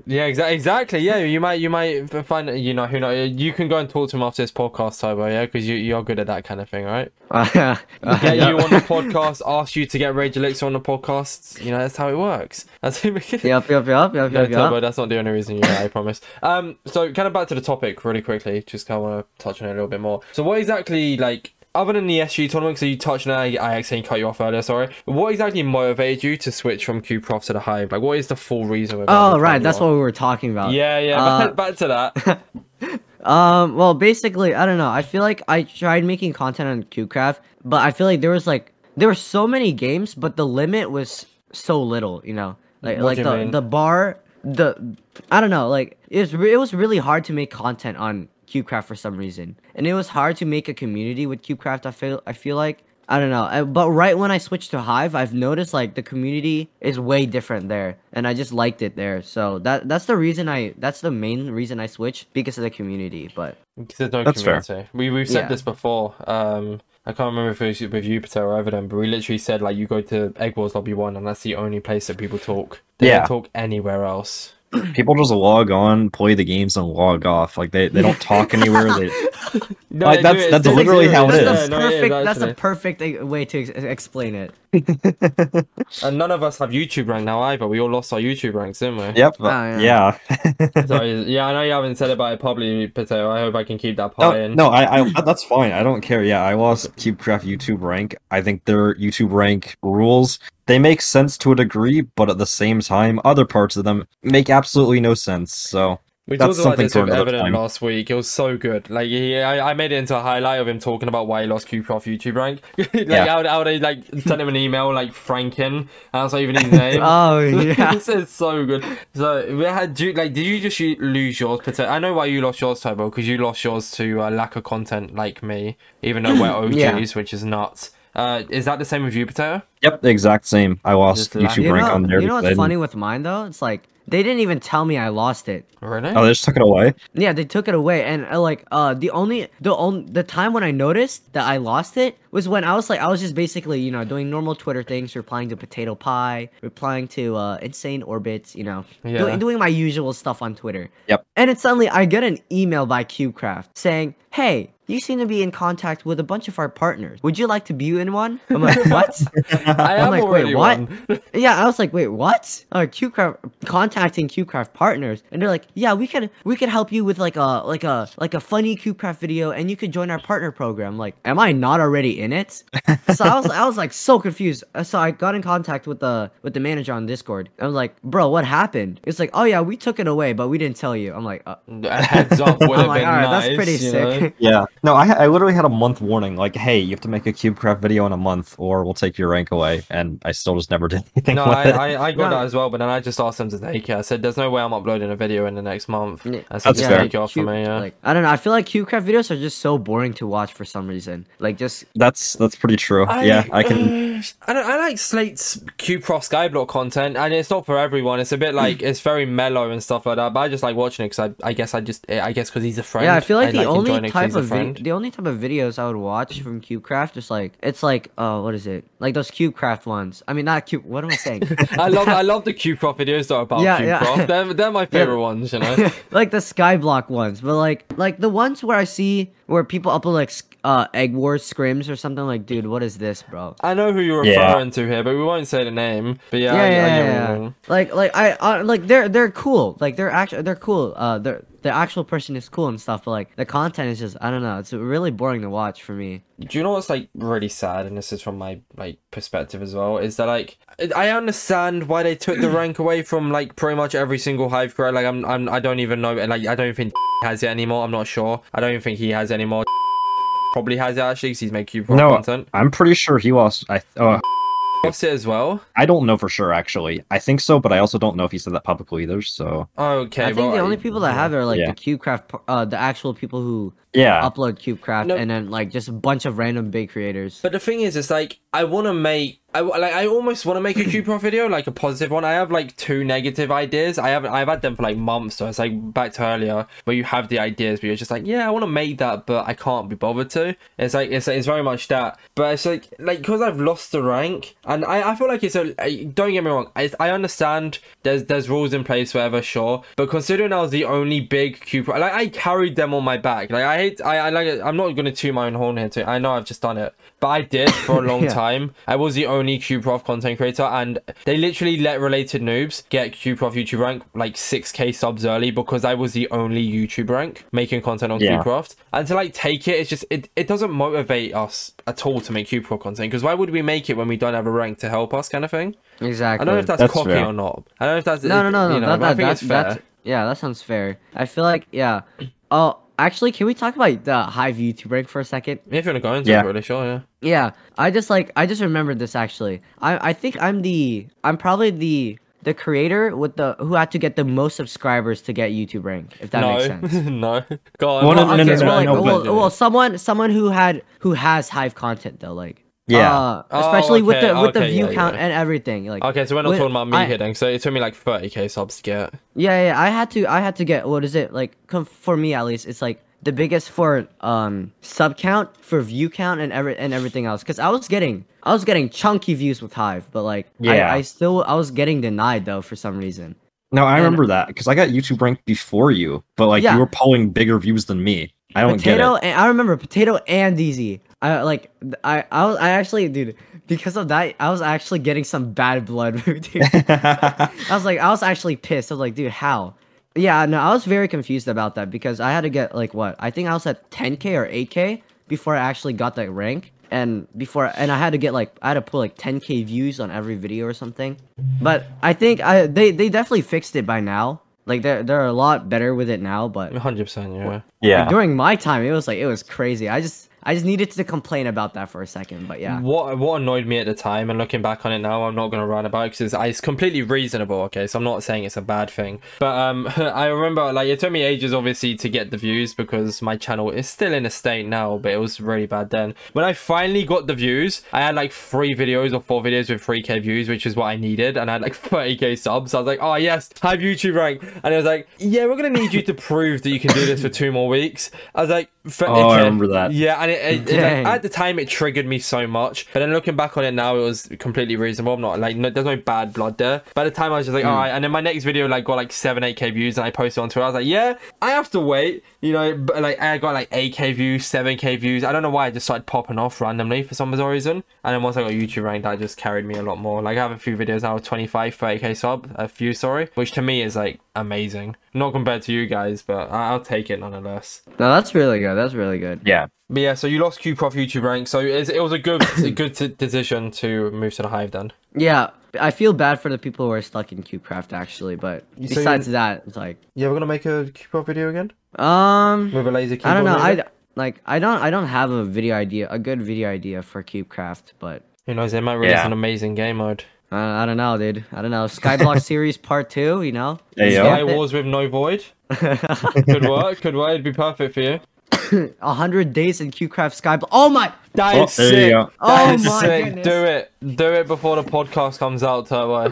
yeah, exa- exactly. Yeah, you might, you might find, you know, who know. You can go and talk to him after this podcast, Turbo. Yeah, because you you're good at that kind of thing, right? Uh, Get you on the podcast, ask you to get Rage Elixir on the podcast. You know, that's how it works. That's how we Yep, yep, yep, yep, No, yep, Turbo, yep. that's not the only reason you're here, I promise. Um, so kind of back to the topic really quickly, just kind of want to touch on it a little bit more. So what exactly, like, other than the SG tournament, so you touched on it, I accidentally cut you off earlier, sorry. What exactly motivated you to switch from CubeCraft to the Hive? Like, what is the full reason? Oh, right. That's what we were talking about. Yeah, yeah, Uh, back, back to that. Um. Well, basically, I don't know. I feel like I tried making content on CubeCraft, but I feel like there was like there were so many games, but the limit was so little. You know, like What like the mean? the bar, the I don't know, like it was it was really hard to make content on CubeCraft for some reason, and it was hard to make a community with CubeCraft. I feel I feel like. I don't know, Uh, but right when I switched to Hive, I've noticed like the community is way different there, and I just liked it there. So that that's the reason I that's the main reason I switched because of the community. But Because there's no That's fair. We we've said Yeah. this before. Um, I can't remember if it was with you, Patel, or Evident, but we literally said like you go to Egg Wars Lobby One, and that's the only place that people talk. They Yeah. don't talk anywhere else. People just log on, play the games, and log off. Like they, they don't talk anywhere. They No, Like, that's- that's It's- literally it's- how it yeah, is. no, it is, perfect. that's a perfect uh, way to ex- explain it. And none of us have YouTube rank now either. We all lost our YouTube ranks, didn't we? yep. Oh, yeah. yeah. Sorry. Yeah, I know you haven't said it, but I probably Patel. I hope I can keep that No, in. no, I, I, that's fine. I don't care. Yeah, I lost CubeCraft YouTube rank. I think their YouTube rank rules they make sense to a degree, but at the same time, other parts of them make absolutely no sense. So We That's talked about something this with Evident last week. It was so good. Like, he, I, I made it into a highlight of him talking about why he lost CubeCraft YouTube rank. like, Yeah. how, how they like sent him an email like Franken, that's not even his name. Oh yeah. this is so good. So we had do, like, did you just lose yours? I know why you lost yours, Turbo, because you lost yours to uh, lack of content, like me. Even though we're OGs, Yeah. which is nuts. Uh, is that the same with you, Potato? yep, the exact same. I lost YouTube You rank know, on there. you know what's funny with mine though? It's like they didn't even tell me I lost it. Really? Oh, they just took it away. Yeah, they took it away, and uh, like uh, the only the only the time when I noticed that I lost it was when I was like I was just basically you know doing normal Twitter things, replying to Potato Pie, replying to uh, Insane Orbitzz, you know, Yeah. doing, doing my usual stuff on Twitter. Yep. And then suddenly I get an email by CubeCraft saying, "Hey, you seem to be in contact with a bunch of our partners. Would you like to be in one?" I'm like, "What?" I am I'm like, already wait, what? one. yeah, I was like, wait, what? Uh, CubeCraft contacting CubeCraft partners, and they're like, yeah, we could we could help you with like a like a like a funny CubeCraft video, and you could join our partner program. Like, am I not already in it? so I was I was like so confused. So I got in contact with the with the manager on Discord. I was like, bro, what happened? It's like, oh yeah, we took it away, but we didn't tell you. I'm like, uh, heads up would I'm have like, been all right, nice. that's pretty you know? sick. Yeah. No, I, I literally had a month warning. Like, hey, you have to make a CubeCraft video in a month, or we'll take your rank away. And I still just never did anything No, with I, it. I, I got No. that as well, but then I just asked them to take it. I said, "There's no way I'm uploading a video in the next month." Yeah. I said, That's "Just fair. take it off for Cube- me." Yeah. Like I don't know. I feel like CubeCraft videos are just so boring to watch for some reason. Like just That's that's pretty true. yeah, I can. uh, I, don't, I like Slate's Cubecraft Skyblock content, and it's not for everyone. It's a bit like it's very mellow and stuff like that. But I just like watching it because I, I guess I just I guess because he's a friend. Yeah, I feel like the enjoying only type he's a of vid- friend. the only type of videos I would watch from CubeCraft is like it's like uh what is it like those CubeCraft ones. I mean not Cube. What am I saying? I love I love the Cubecraft videos that are about Yeah, yeah. They're, they're my favorite ones, you know. like the Skyblock ones, but like like the ones where I see where people upload like uh Egg Wars scrims or something. Like, dude, what is this, bro? I know who you're Yeah. referring to here, but we won't say the name. But yeah, Yeah, I, yeah, I yeah, get what you yeah. Like, like I, uh, like they're they're cool. Like they're actually they're cool. Uh, they're the actual person is cool and stuff. But like the content is just I don't know. It's really boring to watch for me. Do you know what's like really sad, and this is from my like perspective as well, is that like I understand why they took the rank away from like pretty much every single hive crew. Like I'm, I'm I don't even know, and like I don't think has it anymore. I'm not sure. I don't even think he has anymore. Probably has it actually, because he's made Cube No, content. I'm pretty sure he lost. I uh, Lost as well. I don't know for sure actually. I think so, but I also don't know if he said that publicly either. So Okay, I think well, the only people that have it are like Yeah. the CubeCraft, uh, the actual people who yeah, upload CubeCraft, No. and then like just a bunch of random big creators. But the thing is, it's like I want to make. I like. I almost want to make a CubeCraft video, like a positive one. I have like two negative ideas. I haven't. I've had them for like months. So it's like back to earlier, where you have the ideas, but you're just like, yeah, I want to make that, but I can't be bothered to. It's like it's it's very much that. But it's like like because I've lost the rank, and I, I feel like it's a. Don't get me wrong. I, I understand there's there's rules in place, whatever, sure. But considering I was the only big CubeCraft, like I carried them on my back. Like I hate. I, I like. I'm not gonna toot my own horn here. Too. I know I've just done it, but I did for a long Yeah. time. I was the only CubeCraft content creator, and they literally let related noobs get CubeCraft YouTube rank like 6k subs early because I was the only YouTube rank making content on Yeah. CubeCraft. And to like take it, it's just it, it doesn't motivate us at all to make CubeCraft content because why would we make it when we don't have a rank to help us, kind of thing? Exactly. I don't know if that's, That's cocky fair. or not. I don't know if that's no, no, no, no. You know, that, but I think that's, it's fair. that's yeah, that sounds fair. I feel like yeah. Oh, actually, can we talk about the Hive YouTube rank for a second? If you want to go into Yeah. it, really sure, yeah. Yeah, I just like I just remembered this actually. I I think I'm the I'm probably the the creator with the who had to get the most subscribers to get YouTube rank. If that no, makes sense. no. Go on. Well, no, Well, no, okay, no, well, like, no, well, well, someone someone who had who has Hive content though, like Yeah. uh, Oh, especially with the with the view yeah, count yeah. and everything. Like Okay, so we're not with- talking about me I- hitting. So it took me like 30k subs to get. Yeah, yeah, I had to I had to get what is it like com- for me at least it's like the biggest for um sub count for view count and every and everything else cuz I was getting I was getting chunky views with Hive but like Yeah. I, I still I was getting denied though for some reason. No, I And- remember that because I got YouTube ranked before you, but like Yeah. you were pulling bigger views than me. I don't get Potato get and I remember Potato and DZ. I like I I was I actually dude because of that I was actually getting some bad blood dude. I was like, I was actually pissed. I was like, dude, how? Yeah, no, I was very confused about that because I had to get like what? I think I was at 10k or 8k before I actually got that rank, and before and I had to get like I had to put like 10k views on every video or something. But I think I they they definitely fixed it by now. Like they're they're a lot better with it now, but 100%, yeah. yeah. like, during my time, it was like it was crazy. I just I just needed to complain about that for a second, but yeah. What what annoyed me at the time, and looking back on it now, I'm not going to rant about it because it's, it's completely reasonable. Okay, so I'm not saying it's a bad thing, but um, I remember like it took me ages, obviously, to get the views because my channel is still in a state now, but it was really bad then. When I finally got the views, I had like three videos or four videos with 3k views, which is what I needed, and I had like 30k subs. I was like, oh yes, have YouTube rank, and it was like, yeah, we're gonna need you to prove that you can do this for two more weeks. I was like, "F- Oh, I remember that. Yeah, and it, it, it, at the time it triggered me so much, but then looking back on it now, it was completely reasonable. I'm not like no, there's no bad blood there. By the time I was just like, hmm. all right, and then my next video like got like seven, eight k views, and I posted on Twitter. I was like, yeah, I have to wait, you know. But like I got like eight k views, seven k views. I don't know why I just started popping off randomly for some bizarre reason. And then once I got YouTube ranked, that just carried me a lot more. Like I have a few videos now with 25, 30 k sub, a few sorry, which to me is like amazing. Not compared to you guys, but I- I'll take it nonetheless. No, that's really good. That's really good. yeah. But yeah, so you lost CubeCraft YouTube rank, so it's, it was a good a good t- decision to move to the Hive then. Yeah, I feel bad for the people who are stuck in CubeCraft actually, but so besides that, it's like Yeah, we're gonna make a CubeCraft video again um with a laser keyboard. I don't know. I like I don't I don't have a video idea, a good video idea for CubeCraft, but Who knows? They might release Yeah. an amazing game mode. uh, I don't know, dude. I don't know. Skyblock Series Part Two, you know. There you Yeah. go. Sky Wars with no void. Could work. Could work. It'd be perfect for you. A hundred days in CubeCraft Skyblock. Oh my! That Oh, is there you sick. go. Oh That is my sick. goodness. Do it. Do it before the podcast comes out, Turbo.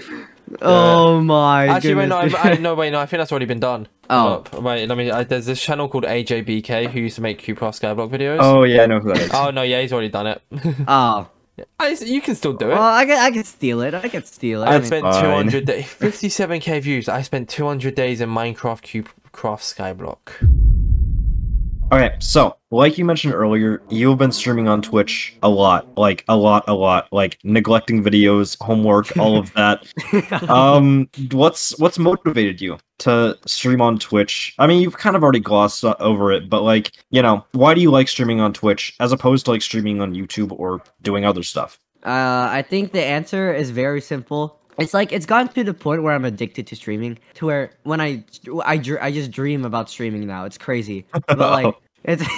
Oh my! Actually, wait, no. I, I, no, wait, no. I think that's already been done. Oh. Wait, let me. I, there's this channel called AJBK who used to make CubeCraft Skyblock videos. Oh yeah, I know who that is. Oh no, yeah, he's already done it. oh. I, you can still do it. Well, I can I can steal it. I can steal it. I I mean- spent Fine. 200 days, 57k views. I spent 200 days in Minecraft Cube Craft Skyblock. Okay, so like you mentioned earlier, you've been streaming on Twitch a lot, like a lot, a lot, like neglecting videos, homework, all of that. um, what's what's motivated you to stream on Twitch? I mean, you've kind of already glossed over it, but like, you know, why do you like streaming on Twitch as opposed to like streaming on YouTube or doing other stuff? Uh, I think the answer is very simple. It's like it's gotten to the point where I'm addicted to streaming, to where when I I, dr- I just dream about streaming now. It's crazy, but like it's.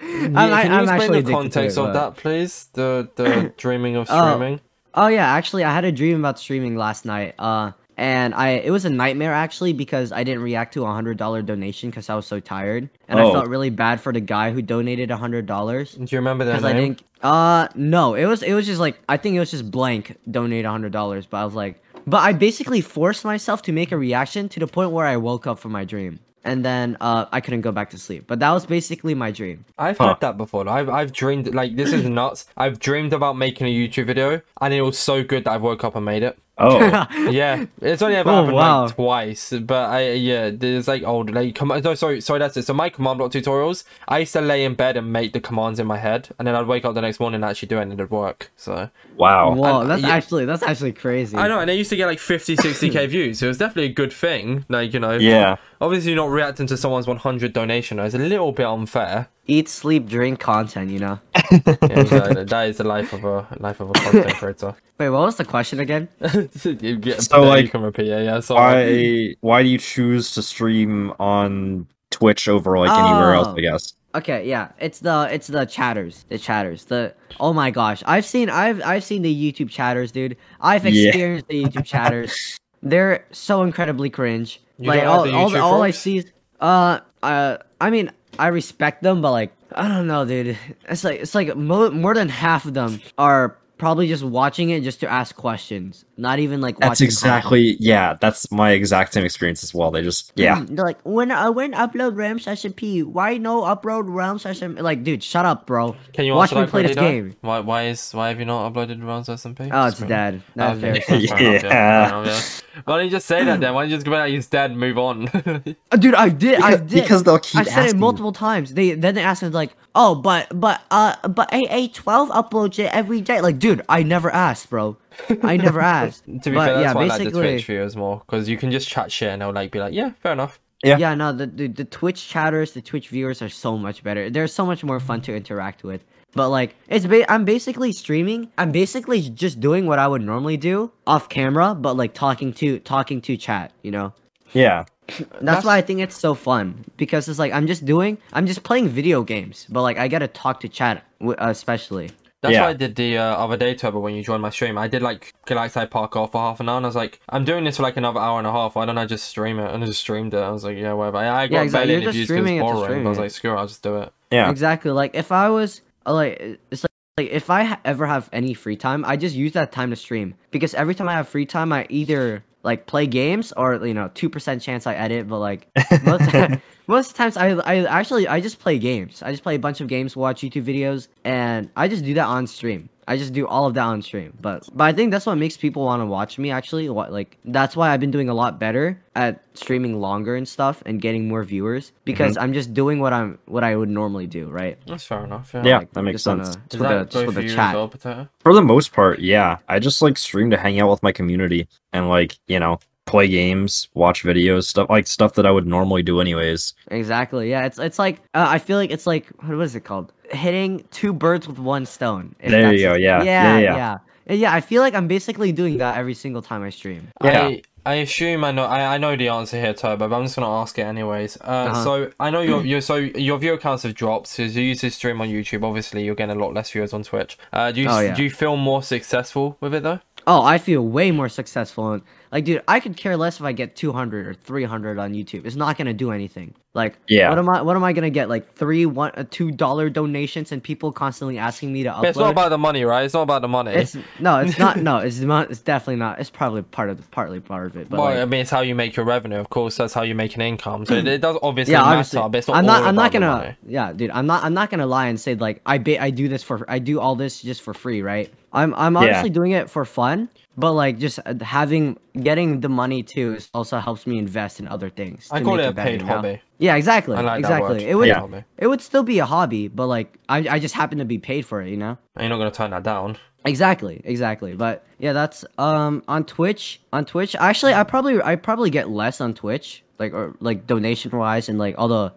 I'm, Yeah, I, can you I'm explain actually the context it, of but- that, please? The the dreaming of Oh. streaming. Oh yeah, actually, I had a dream about streaming last night. Uh, and I it was a nightmare actually because I didn't react to a hundred dollar donation because I was so tired, and I Oh. felt really bad for the guy who donated a hundred dollars. Do you remember that because name? I didn't. Uh, no, it was it was just like I think it was just blank donate a hundred dollars, but I was like, but I basically forced myself to make a reaction to the point where I woke up from my dream, and then uh I couldn't go back to sleep. But that was basically my dream. I've Huh. had that before. I've I've dreamed like this is nuts. I've dreamed about making a YouTube video, and it was so good that I woke up and made it. Oh, Yeah, it's only ever Oh, happened wow. like twice, but I yeah, there's like old like com- no sorry sorry that's it. So my command block tutorials, I used to lay in bed and make the commands in my head, and then I'd wake up the next morning and actually do it, and it'd work. So wow. Whoa, and- that's yeah. actually that's actually crazy. I know, and they used to get like 50, 60k views. So it was definitely a good thing. Like you know, Yeah. Obviously, not reacting to someone's 100 donation is a little bit unfair. Eat, sleep, drink content. You know. Yeah, so that is the life of a life of a content creator. Wait, what was the question again? You get- So, you like, can repeat, yeah, yeah. So Why why do you choose to stream on Twitch over like anywhere else, Oh. I guess. Okay, yeah, it's the it's the chatters, the chatters. The oh my gosh, I've seen I've I've seen the YouTube chatters, dude. I've Yeah. experienced the YouTube chatters. They're so incredibly cringe. You like don't like all the all, all I see is uh uh I mean I respect them, but like I don't know, dude. It's like it's like mo- more than half of them are probably just watching it just to ask questions, not even like That's watching content. exactly yeah. That's my exact same experience as well. They just yeah. Mm, They're like, when uh, when upload RAM session P, why no upload RAM session? Like, dude, shut up, bro. Can you watch answer me that play this game? Why why is why have you not uploaded rounds SMP? Oh, it's dead. That's very Okay, sad. fair enough, Yeah. yeah. Why don't you just say that then? Why don't you just go back he's dead move on? Uh, Dude, I did. I did. because they'll keep I said it multiple times. They then they asked me like, oh, but but uh, but AA twelve uploads it every day. Like, dude, I never asked, bro. I never asked. to be but fair, that's yeah, why I like the basically, Twitch viewers more because you can just chat shit and they'll like be like, yeah, fair enough. Yeah. yeah, no, the, the the Twitch chatters, the Twitch viewers are so much better. They're so much more fun to interact with. But like, it's ba- I'm basically streaming. I'm basically just doing what I would normally do off camera, but like talking to talking to chat. You know, Yeah. That's, That's- why I think it's so fun because it's like I'm just doing, I'm just playing video games, but like I gotta talk to chat, w- uh, especially. That's Yeah. what I did the uh, other day, Turbo, when you joined my stream. I did like Galaxite parkour for half an hour, and I was like, I'm doing this for like another hour and a half. Why don't I just stream it? And I just streamed it. I was like, yeah, whatever. I, I got Yeah, exactly. barely You're just interviews because streaming it's it boring. stream I was like, screw it, I'll just do it. Yeah. Exactly. Like if I was uh, like, it's like. Like if I ha- ever have any free time, I just use that time to stream because every time I have free time, I either like play games or you know two percent chance I edit, but like most, most of the times I I actually I just play games. I just play a bunch of games, watch YouTube videos, and I just do that on stream. I just do all of that on stream. But but I think that's what makes people want to watch me actually. What like that's why I've been doing a lot better at streaming longer and stuff and getting more viewers because mm-hmm. I'm just doing what I'm what I would normally do, right? That's fair enough. Yeah. Yeah, Like, that makes just sense. a- just with that a, just for a chat. well, For the most part, yeah. I just like stream to hang out with my community and like, you know, play games, watch videos, stuff like stuff that I would normally do anyways. Exactly. Yeah, it's it's like uh, I feel like it's like what is it called? Hitting two birds with one stone. There you go, yeah, Yeah, yeah, yeah, yeah. yeah. Yeah, I feel like I'm basically doing that every single time I stream. Yeah. I, I assume I know I, I know the answer here, Turbo, but I'm just gonna ask it anyways. Uh, Uh-huh. So I know your your so your viewer counts have dropped. So you use this stream on YouTube. Obviously, you're getting a lot less viewers on Twitch. Uh, do you Oh, yeah. do you feel more successful with it though? Oh, I feel way more successful. And, like, dude, I could care less if I get 200 or 300 on YouTube. It's not gonna do anything. Like, Yeah. what am I? What am I gonna get? Like three, one, uh, two dollar donations and people constantly asking me to upload. It's not about the money, right? It's not about the money. It's no, it's not. No, it's not. It's definitely not. It's probably part of the, partly part of it. But well, like, I mean, it's how you make your revenue. Of course, that's how you make an income. So it, it does obviously yeah, matter, obviously. but it's not I'm not. I'm not gonna. Yeah, dude. I'm not. I'm not gonna lie and say like I ba- I do this for. I do all this just for free, right? I'm. I'm Yeah. doing it for fun, but like just uh, having getting the money too is also helps me invest in other things. I call it a better, paid you know? hobby. Yeah, exactly. I like that exactly. It would. Yeah. It would still be a hobby, but like I. I just happen to be paid for it. You know. And you're not gonna turn that down. Exactly, exactly. But yeah, that's um on Twitch. On Twitch, actually, I probably I probably get less on Twitch, like or like donation wise and like all the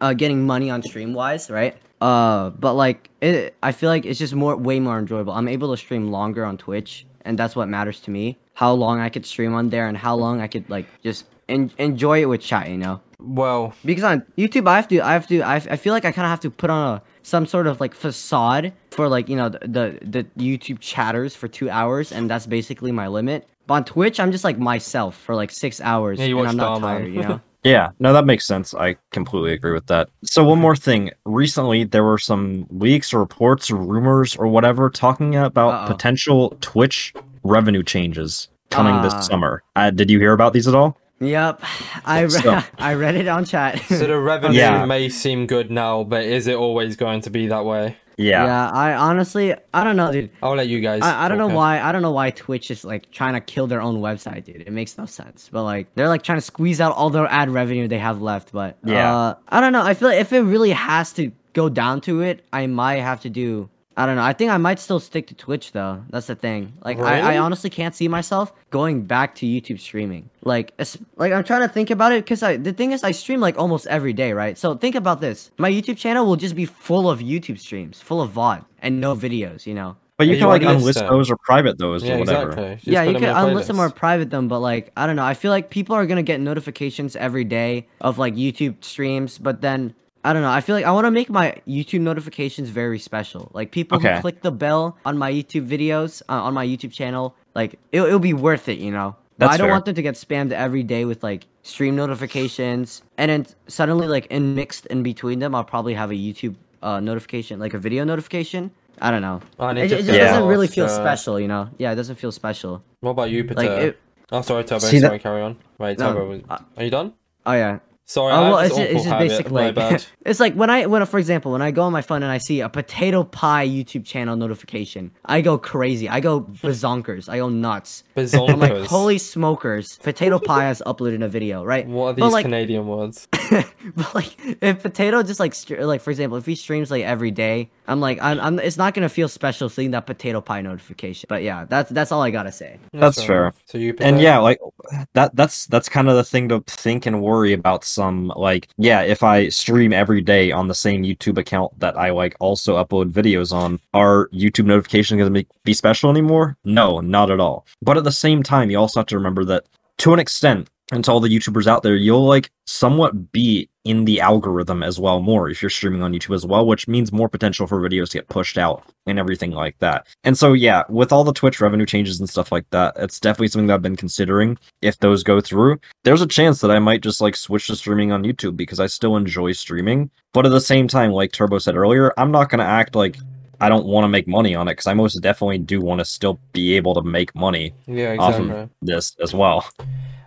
uh, getting money on stream wise, right? Uh, but like it, I feel like it's just more way more enjoyable. I'm able to stream longer on Twitch, and that's what matters to me. How long I could stream on there, and how long I could like just en- enjoy it with chat, you know Well, because on YouTube I have to I have to I, I feel like I kind of have to put on a some sort of like facade for like you know the, the the YouTube chatters for 2 hours and that's basically my limit. But on Twitch I'm just like myself for like 6 hours Yeah, and I'm not Starman. tired, you know. Yeah, no, that makes sense. I completely agree with that. So, one more thing. Recently, there were some leaks or reports or rumors or whatever talking about Uh-oh. potential Twitch revenue changes coming Ah. this summer. Uh, did you hear about these at all? yep. I re- So- I read it on chat. so the revenue Yeah. may seem good now, but is it always going to be that way? Yeah. yeah, I honestly I don't know, dude. I'll let you guys. I, I don't know talk, why I don't know why Twitch is like trying to kill their own website, dude. It makes no sense. But like they're like trying to squeeze out all their ad revenue they have left. But Yeah. uh, I don't know. I feel like if it really has to go down to it, I might have to do. I don't know. I think I might still stick to Twitch though. That's the thing. Like I, Really? I honestly can't see myself going back to YouTube streaming. Like it's, like I'm trying to think about it because I the thing is I stream like almost every day, right? So think about this. My YouTube channel will just be full of YouTube streams, full of VOD and no videos. You know. But you You can like unlist unlist them. those or private those Yeah, or whatever. exactly. Yeah, you them can unlist them or private them, but like I don't know. I feel like people are gonna get notifications every day of like YouTube streams, but then I don't know. I feel like I want to make my YouTube notifications very special. Like people Okay. who click the bell on my YouTube videos uh, on my YouTube channel, like it'll, it'll be worth it, you know. But That's I don't fair. want them to get spammed every day with like stream notifications, and then suddenly like in mixed in between them, I'll probably have a YouTube uh, notification, like a video notification. I don't know. I need It, to it just figure doesn't really feel uh, special, you know. Yeah, it doesn't feel special. What about you, Peter? Like it. Oh, sorry, Turbo. See that- sorry, carry on. Right, No, Turbo. was- uh, Are you done? Oh yeah. Sorry, oh, I well, it's it's just basically like bad. it's like when I when for example when I go on my phone and I see a potato pie YouTube channel notification, I go crazy. I go bazonkers. I go nuts. I'm like, holy smokers! Potato pie has uploaded a video, right? What are these like, Canadian words? but like if potato just like like for example if he streams like every day i'm like I'm, I'm it's not gonna feel special seeing that potato pie notification but yeah that's that's all i gotta say That's fair. So you, and Peter? yeah like that that's that's kind of the thing to think and worry about some like yeah if i stream every day on the same youtube account that i like also upload videos on are youtube notifications going to be, be special anymore no not at all but at the same time you also have to remember that to an extent and to all the youtubers out there you'll like somewhat be in the algorithm as well more if you're streaming on youtube as well which means more potential for videos to get pushed out and everything like that and so yeah with all the twitch revenue changes and stuff like that it's definitely something that i've been considering if those go through there's a chance that i might just like switch to streaming on youtube because i still enjoy streaming but at the same time like turbo said earlier i'm not going to act like I don't want to make money on it because I most definitely do want to still be able to make money Yeah, off exactly. of this as well.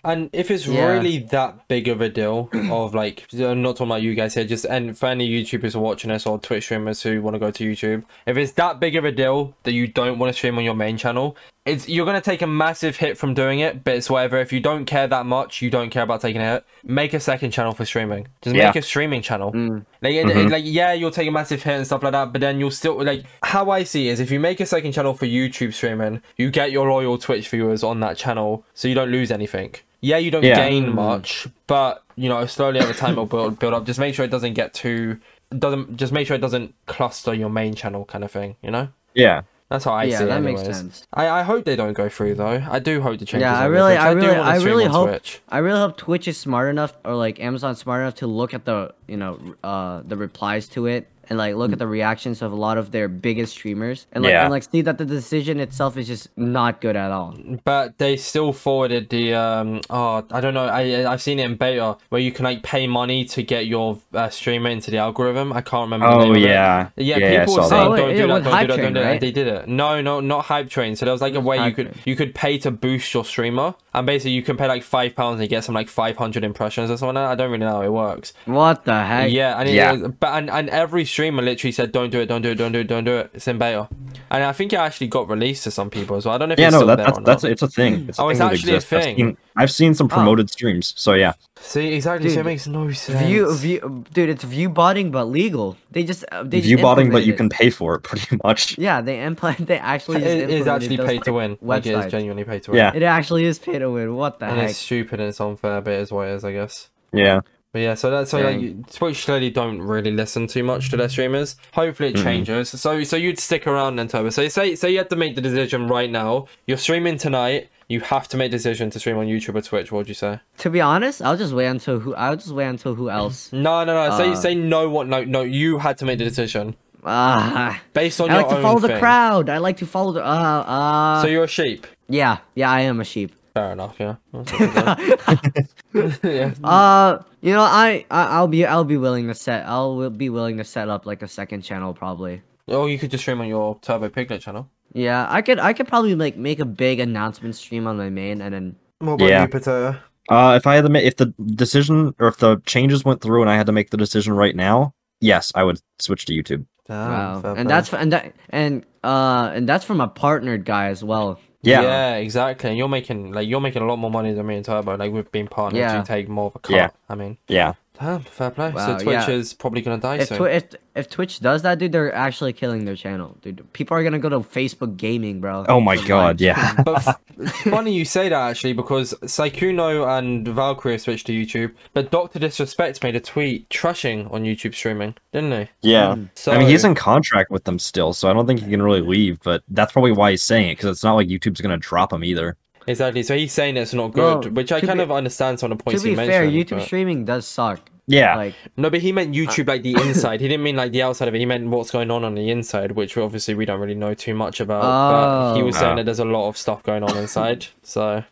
And if it's Yeah. really that big of a deal of like, I'm not talking about you guys here, just and for any YouTubers who are watching us or Twitch streamers who want to go to YouTube, if it's that big of a deal that you don't want to stream on your main channel, it's you're gonna take a massive hit from doing it. But it's whatever. If you don't care that much, you don't care about taking a hit. Make a second channel for streaming. Just Yeah. make a streaming channel. Mm. Like, Mhm. like yeah, you'll take a massive hit and stuff like that, but then you'll still like how I see it is if you make a second channel for YouTube streaming, you get your loyal Twitch viewers on that channel, so you don't lose anything. Yeah, you don't Yeah. gain Mm. much, but you know slowly over time it'll build build up. Just make sure it doesn't get too doesn't just make sure it doesn't cluster your main channel kind of thing. You know, Yeah. that's how I yeah see it. that anyways. makes sense I, I hope they don't go through though. I do hope the changes. Yeah, I really- through, 'cause I really- I really hope- Twitch. I really hope Twitch is smart enough, or like Amazon smart enough to look at the you know uh the replies to it and like look at the reactions of a lot of their biggest streamers and like Yeah. and like see that the decision itself is just not good at all. But they still forwarded the um oh I don't know I I've seen it in beta where you can like pay money to get your uh, streamer into the algorithm. I can't remember. the Oh name of it. yeah. Yeah, yeah, people saw were saying Oh, don't yeah, do that, with don't do that, don't Train, do that. right? and They did it. No, no, not hype train. So there was like a was way you could Train. you could pay to boost your streamer, and basically you can pay like five pounds and get some like five hundred impressions or something. like that. I don't really know how it works. What the heck? Yeah, and it, Yeah. was- but and, and every streamer literally said don't do it, don't do it, don't do it, don't do it. It's in beta, and I think it actually got released to some people as well. I don't know if Yeah, it's no, still that, there that's or that's not. it's a thing. It's a Oh, thing it's actually a exists. I've thing. seen, I've seen some Oh. promoted streams, so yeah. See, exactly. so it makes no sense. View, view, dude, it's view botting but legal. They just uh, they just View botting, but you it. can pay for it pretty much. Yeah, they implant. They actually just it is actually those pay to win. Like it is websites. genuinely pay to win. Yeah. It actually is pay to win. What the and heck? it's stupid and it's unfair, but it is what it is, I guess. Yeah. But yeah, so that's so like, Twitch clearly don't really listen too much to their streamers. Hopefully it Mhm. changes. So so you'd stick around then, Turbo. So say say you had to make the decision right now. You're streaming tonight. You have to make the decision to stream on YouTube or Twitch. What would you say? To be honest, I'll just wait until who. I'll just wait until who else. No, no, no. Say Uh, say no. What? No, no. You had to make the decision Ah, based on I like to follow the crowd. I like to follow the. Uh, uh. So you're a sheep. yeah, yeah, I am a sheep. Fair enough. Yeah. That's what it is. yeah. Uh, you know, I, I I'll be I'll be willing to set I'll be willing to set up like a second channel probably. Or you could just stream on your Turbo Piglet channel. Yeah, I could I could probably like make a big announcement stream on my main and then What about Yeah. you, Potato? Uh, if I had to make, if the decision or if the changes went through and I had to make the decision right now, yes, I would switch to YouTube. wow, and that's and that and uh and that's from a partnered guy as well. Yeah. Yeah, exactly. And you're making like you're making a lot more money than me and Turbo. Like we've been partners. Yeah. You take more of a cut. Yeah. I mean, Yeah. Damn, fair play. Wow, so Twitch yeah. is probably gonna die If, soon. Twi- if if Twitch does that, dude, they're actually killing their channel, dude. People are gonna go to Facebook Gaming, bro. Oh my god, live yeah. stream. but f- funny you say that actually because Sykkuno and Valkyrae switched to YouTube, but Doctor Disrespect made a tweet trashing on YouTube streaming, didn't he? Yeah. Hmm. So I mean, he's in contract with them still, so I don't think he can really leave. But that's probably why he's saying it, because it's not like YouTube's gonna drop him either. Exactly. So he's saying it's not good, Well, which I kind be- of understand some of the to points be he fair, mentioned. YouTube but- streaming does suck. Yeah. Like, No, but he meant YouTube like the inside. He didn't mean like the outside of it. He meant what's going on on the inside, which obviously we don't really know too much about. but he was Oh. saying Oh. that there's a lot of stuff going on inside. So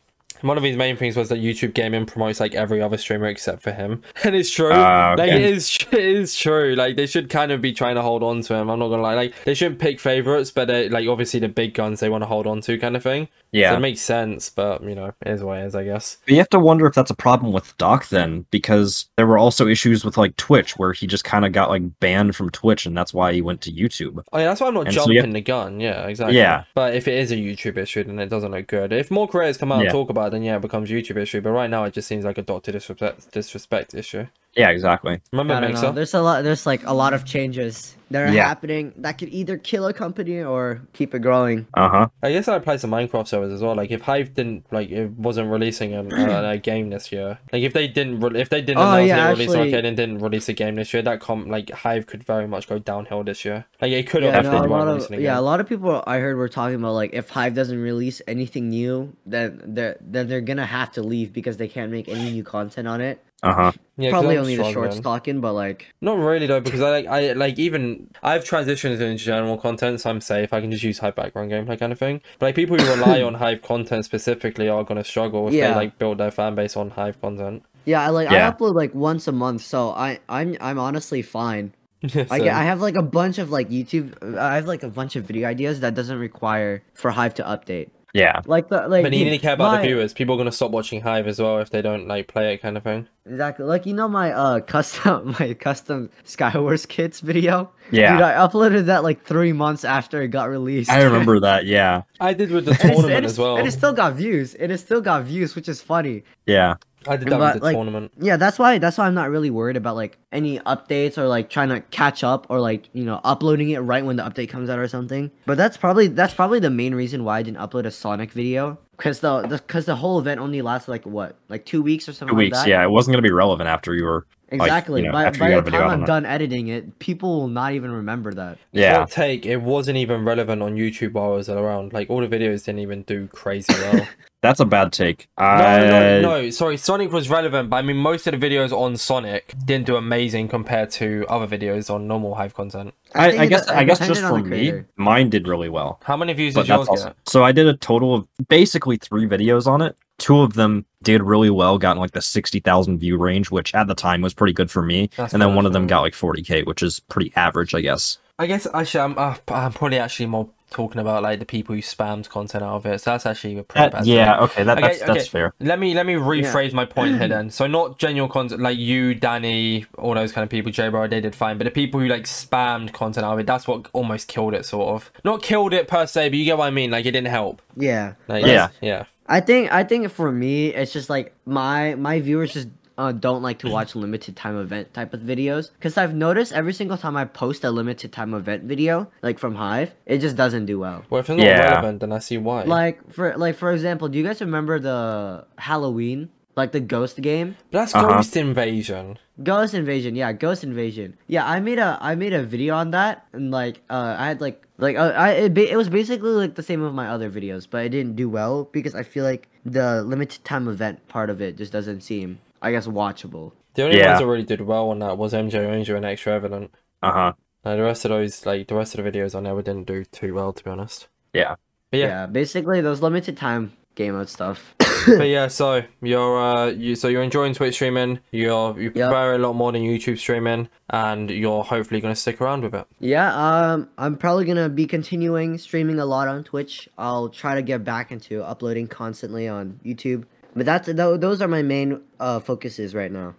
one of his main things was that YouTube Gaming promotes like every other streamer except for him, and it's true. Ah, Like okay. it is, it is true. Like they should kind of be trying to hold on to him. I'm not gonna lie. Like they shouldn't pick favorites, but they like obviously the big guns they want to hold on to, kind of thing. Yeah. so it makes sense. But you know, as what it is, I guess. But you have to wonder if that's a problem with Doc then, because there were also issues with like Twitch, where he just kind of got like banned from Twitch, and that's why he went to YouTube. Oh yeah, that's why I'm not And jumping you have- the gun. Yeah, exactly. Yeah. But if it is a YouTube issue, then it doesn't look good. If more creators come out and talk about it, then yeah, it becomes YouTube issue. But right now, it just seems like a Doctor disrespect disrespect issue. Yeah, exactly. Remember I don't Mixer? know. There's a lot. There's like a lot of changes that are Yeah. happening that could either kill a company or keep it growing. Uh huh. I guess that applies to Minecraft servers as well. Like if Hive didn't like it wasn't releasing a, a, a game this year. Like if they didn't re- if they didn't Oh, announce yeah, they released actually- Arcade and didn't release a game this year, that com like Hive could very much go downhill this year. Like it could have Yeah, if no, a weren't lot of releasing a yeah, a lot of people I heard were talking about like if Hive doesn't release anything new, then they're then they're gonna have to leave because they can't make any new content on it. Uh huh. Yeah, 'cause Probably only the short struggling. talking, but like Not really though, because I like I like even I've transitioned into general content, so I'm safe. I can just use Hive background gameplay kind of thing. But like people who rely on Hive content specifically are gonna struggle if Yeah. they like build their fan base on Hive content. yeah, I like Yeah. I upload like once a month, so I I'm I'm honestly fine. I get, I have like a bunch of like YouTube. I have like a bunch of video ideas that doesn't require for Hive to update. Yeah. Like the like. but you dude, need to care about my- the viewers. People are gonna stop watching Hive as well if they don't like play it, kind of thing. Exactly. Like you know my uh custom my custom Skywars kits video. Yeah. Dude, I uploaded that like three months after it got released. I remember that. Yeah. I did with the And it's- tournament and as well. And it still got views. And it still got views, which is funny. Yeah. I did that but, with the like, tournament. Yeah, that's why that's why I'm not really worried about like any updates or like trying to catch up or like, you know, uploading it right when the update comes out or something. But that's probably that's probably the main reason why I didn't upload a Sonic video. Cause the because the, whole event only lasted like what, like two weeks or something. Two like weeks. that? Yeah. It wasn't gonna be relevant after you were. Like, Exactly. you know, by by the got a video time I'm it. done editing it, people will not even remember that. Yeah. Hot take, it wasn't even relevant on YouTube while I was around. Like all the videos didn't even do crazy well. That's a bad take. No, I... no, no. Sorry, Sonic was relevant, but I mean, most of the videos on Sonic didn't do amazing compared to other videos on normal Hive content. I, think I guess. I guess just on for me, mine did really well. How many views But did yours that's also, get? so I did a total of basically three videos on it. Two of them did really well, got in like the sixty thousand view range, which at the time was pretty good for me. That's and then good, one of them got like forty k, which is pretty average, I guess. I guess actually, I'm, uh, I'm probably actually more talking about like the people who spammed content out of it. So that's actually a pretty That- bad. yeah, thing. okay, that, Okay, that's that's okay. fair. Let me let me rephrase my point here then. So not genuine content like you, Danny, all those kind of people, J Bro, they did fine. But the people who like spammed content out of it, that's what almost killed it, sort of. Not killed it per se, but you get what I mean. Like it didn't help. Yeah. Like, Yeah. yeah. I think I think for me it's just like my my viewers just uh, don't like to watch limited time event type of videos because I've noticed every single time I post a limited time event video like from Hive it just doesn't do well. Well, if it's not Yeah. relevant, then I see why. Like for like for example, do you guys remember the Halloween like the Ghost game? But that's Uh-huh. Ghost Invasion. Ghost Invasion, yeah, Ghost Invasion. Yeah, I made a I made a video on that, and like uh, I had like like uh, I it, it was basically like the same of my other videos, but it didn't do well because I feel like the limited time event part of it just doesn't seem, I guess, watchable. The only Yeah. ones that really did well on that was MJ Ranger and Extra Evident. Uh huh. Like, the rest of those, like the rest of the videos, I never didn't do too well, to be honest. Yeah. But Yeah. yeah, basically those limited time game mode stuff. but yeah. So you're, uh, you, so you're enjoying Twitch streaming. You're, you Yep. prefer a lot more than YouTube streaming, and you're hopefully gonna stick around with it. yeah, um, I'm probably gonna be continuing streaming a lot on Twitch. I'll try to get back into uploading constantly on YouTube, but that's tho- those are my main uh focuses right now.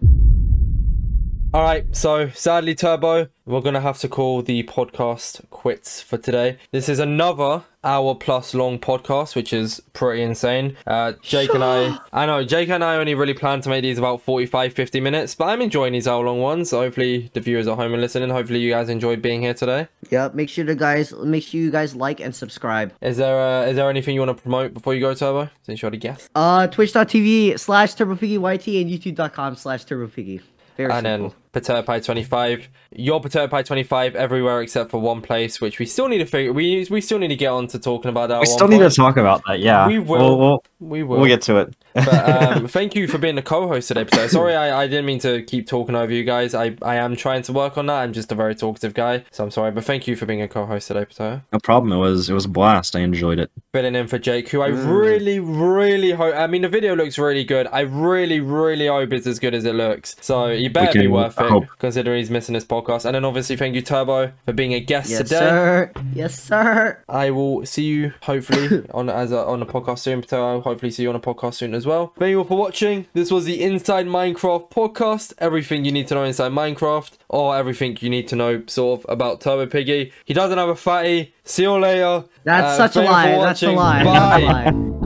All right, so sadly, Turbo, we're gonna have to call the podcast quits for today. This is another hour plus long podcast, which is pretty insane. Uh, Jake and I, I know Jake and I only really plan to make these about 45, 50 minutes, but I'm enjoying these hour long ones. So hopefully the viewers at home are listening. Hopefully you guys enjoyed being here today. Yep. Make sure to guys, make sure you guys like and subscribe. Is there uh, is there anything you want to promote before you go, Turbo? Since you already guessed. Uh, twitch.tv slash turbopiggyt and youtube.com slash turbopiggy. Very and simple. then PotatoPie25. Your PotatoPie25 everywhere except for one place, which we still need to figure. We we still need to get on to talking about that. We still one need to talk about that. Yeah, We will. We'll, we'll, We will. we'll get to it. But um, thank you for being the co-host today, Pater. Sorry, I, I didn't mean to keep talking over you guys. I, I am trying to work on that. I'm just a very talkative guy, so I'm sorry. But thank you for being a co-host today, Pater. no problem. It was it was a blast. I enjoyed it. Filling in for Jake, who I Mm. really, really hope. I mean, the video looks really good. I really, really hope it's as good as it looks. So you better be can worth it, hope. considering he's missing this podcast. And then obviously, thank you, Turbo, for being a guest today. Yes, today. sir. Yes, sir. I will see you hopefully on as a, on a podcast soon. But I'll hopefully see you on a podcast soon as well. Thank you all for watching. This was the Inside Minecraft podcast. Everything you need to know inside Minecraft, or everything you need to know sort of about Turbo Piggy. He doesn't have a fatty. See you later. That's Uh, such a thank you for lie. That's a lie. Bye. That's a lie.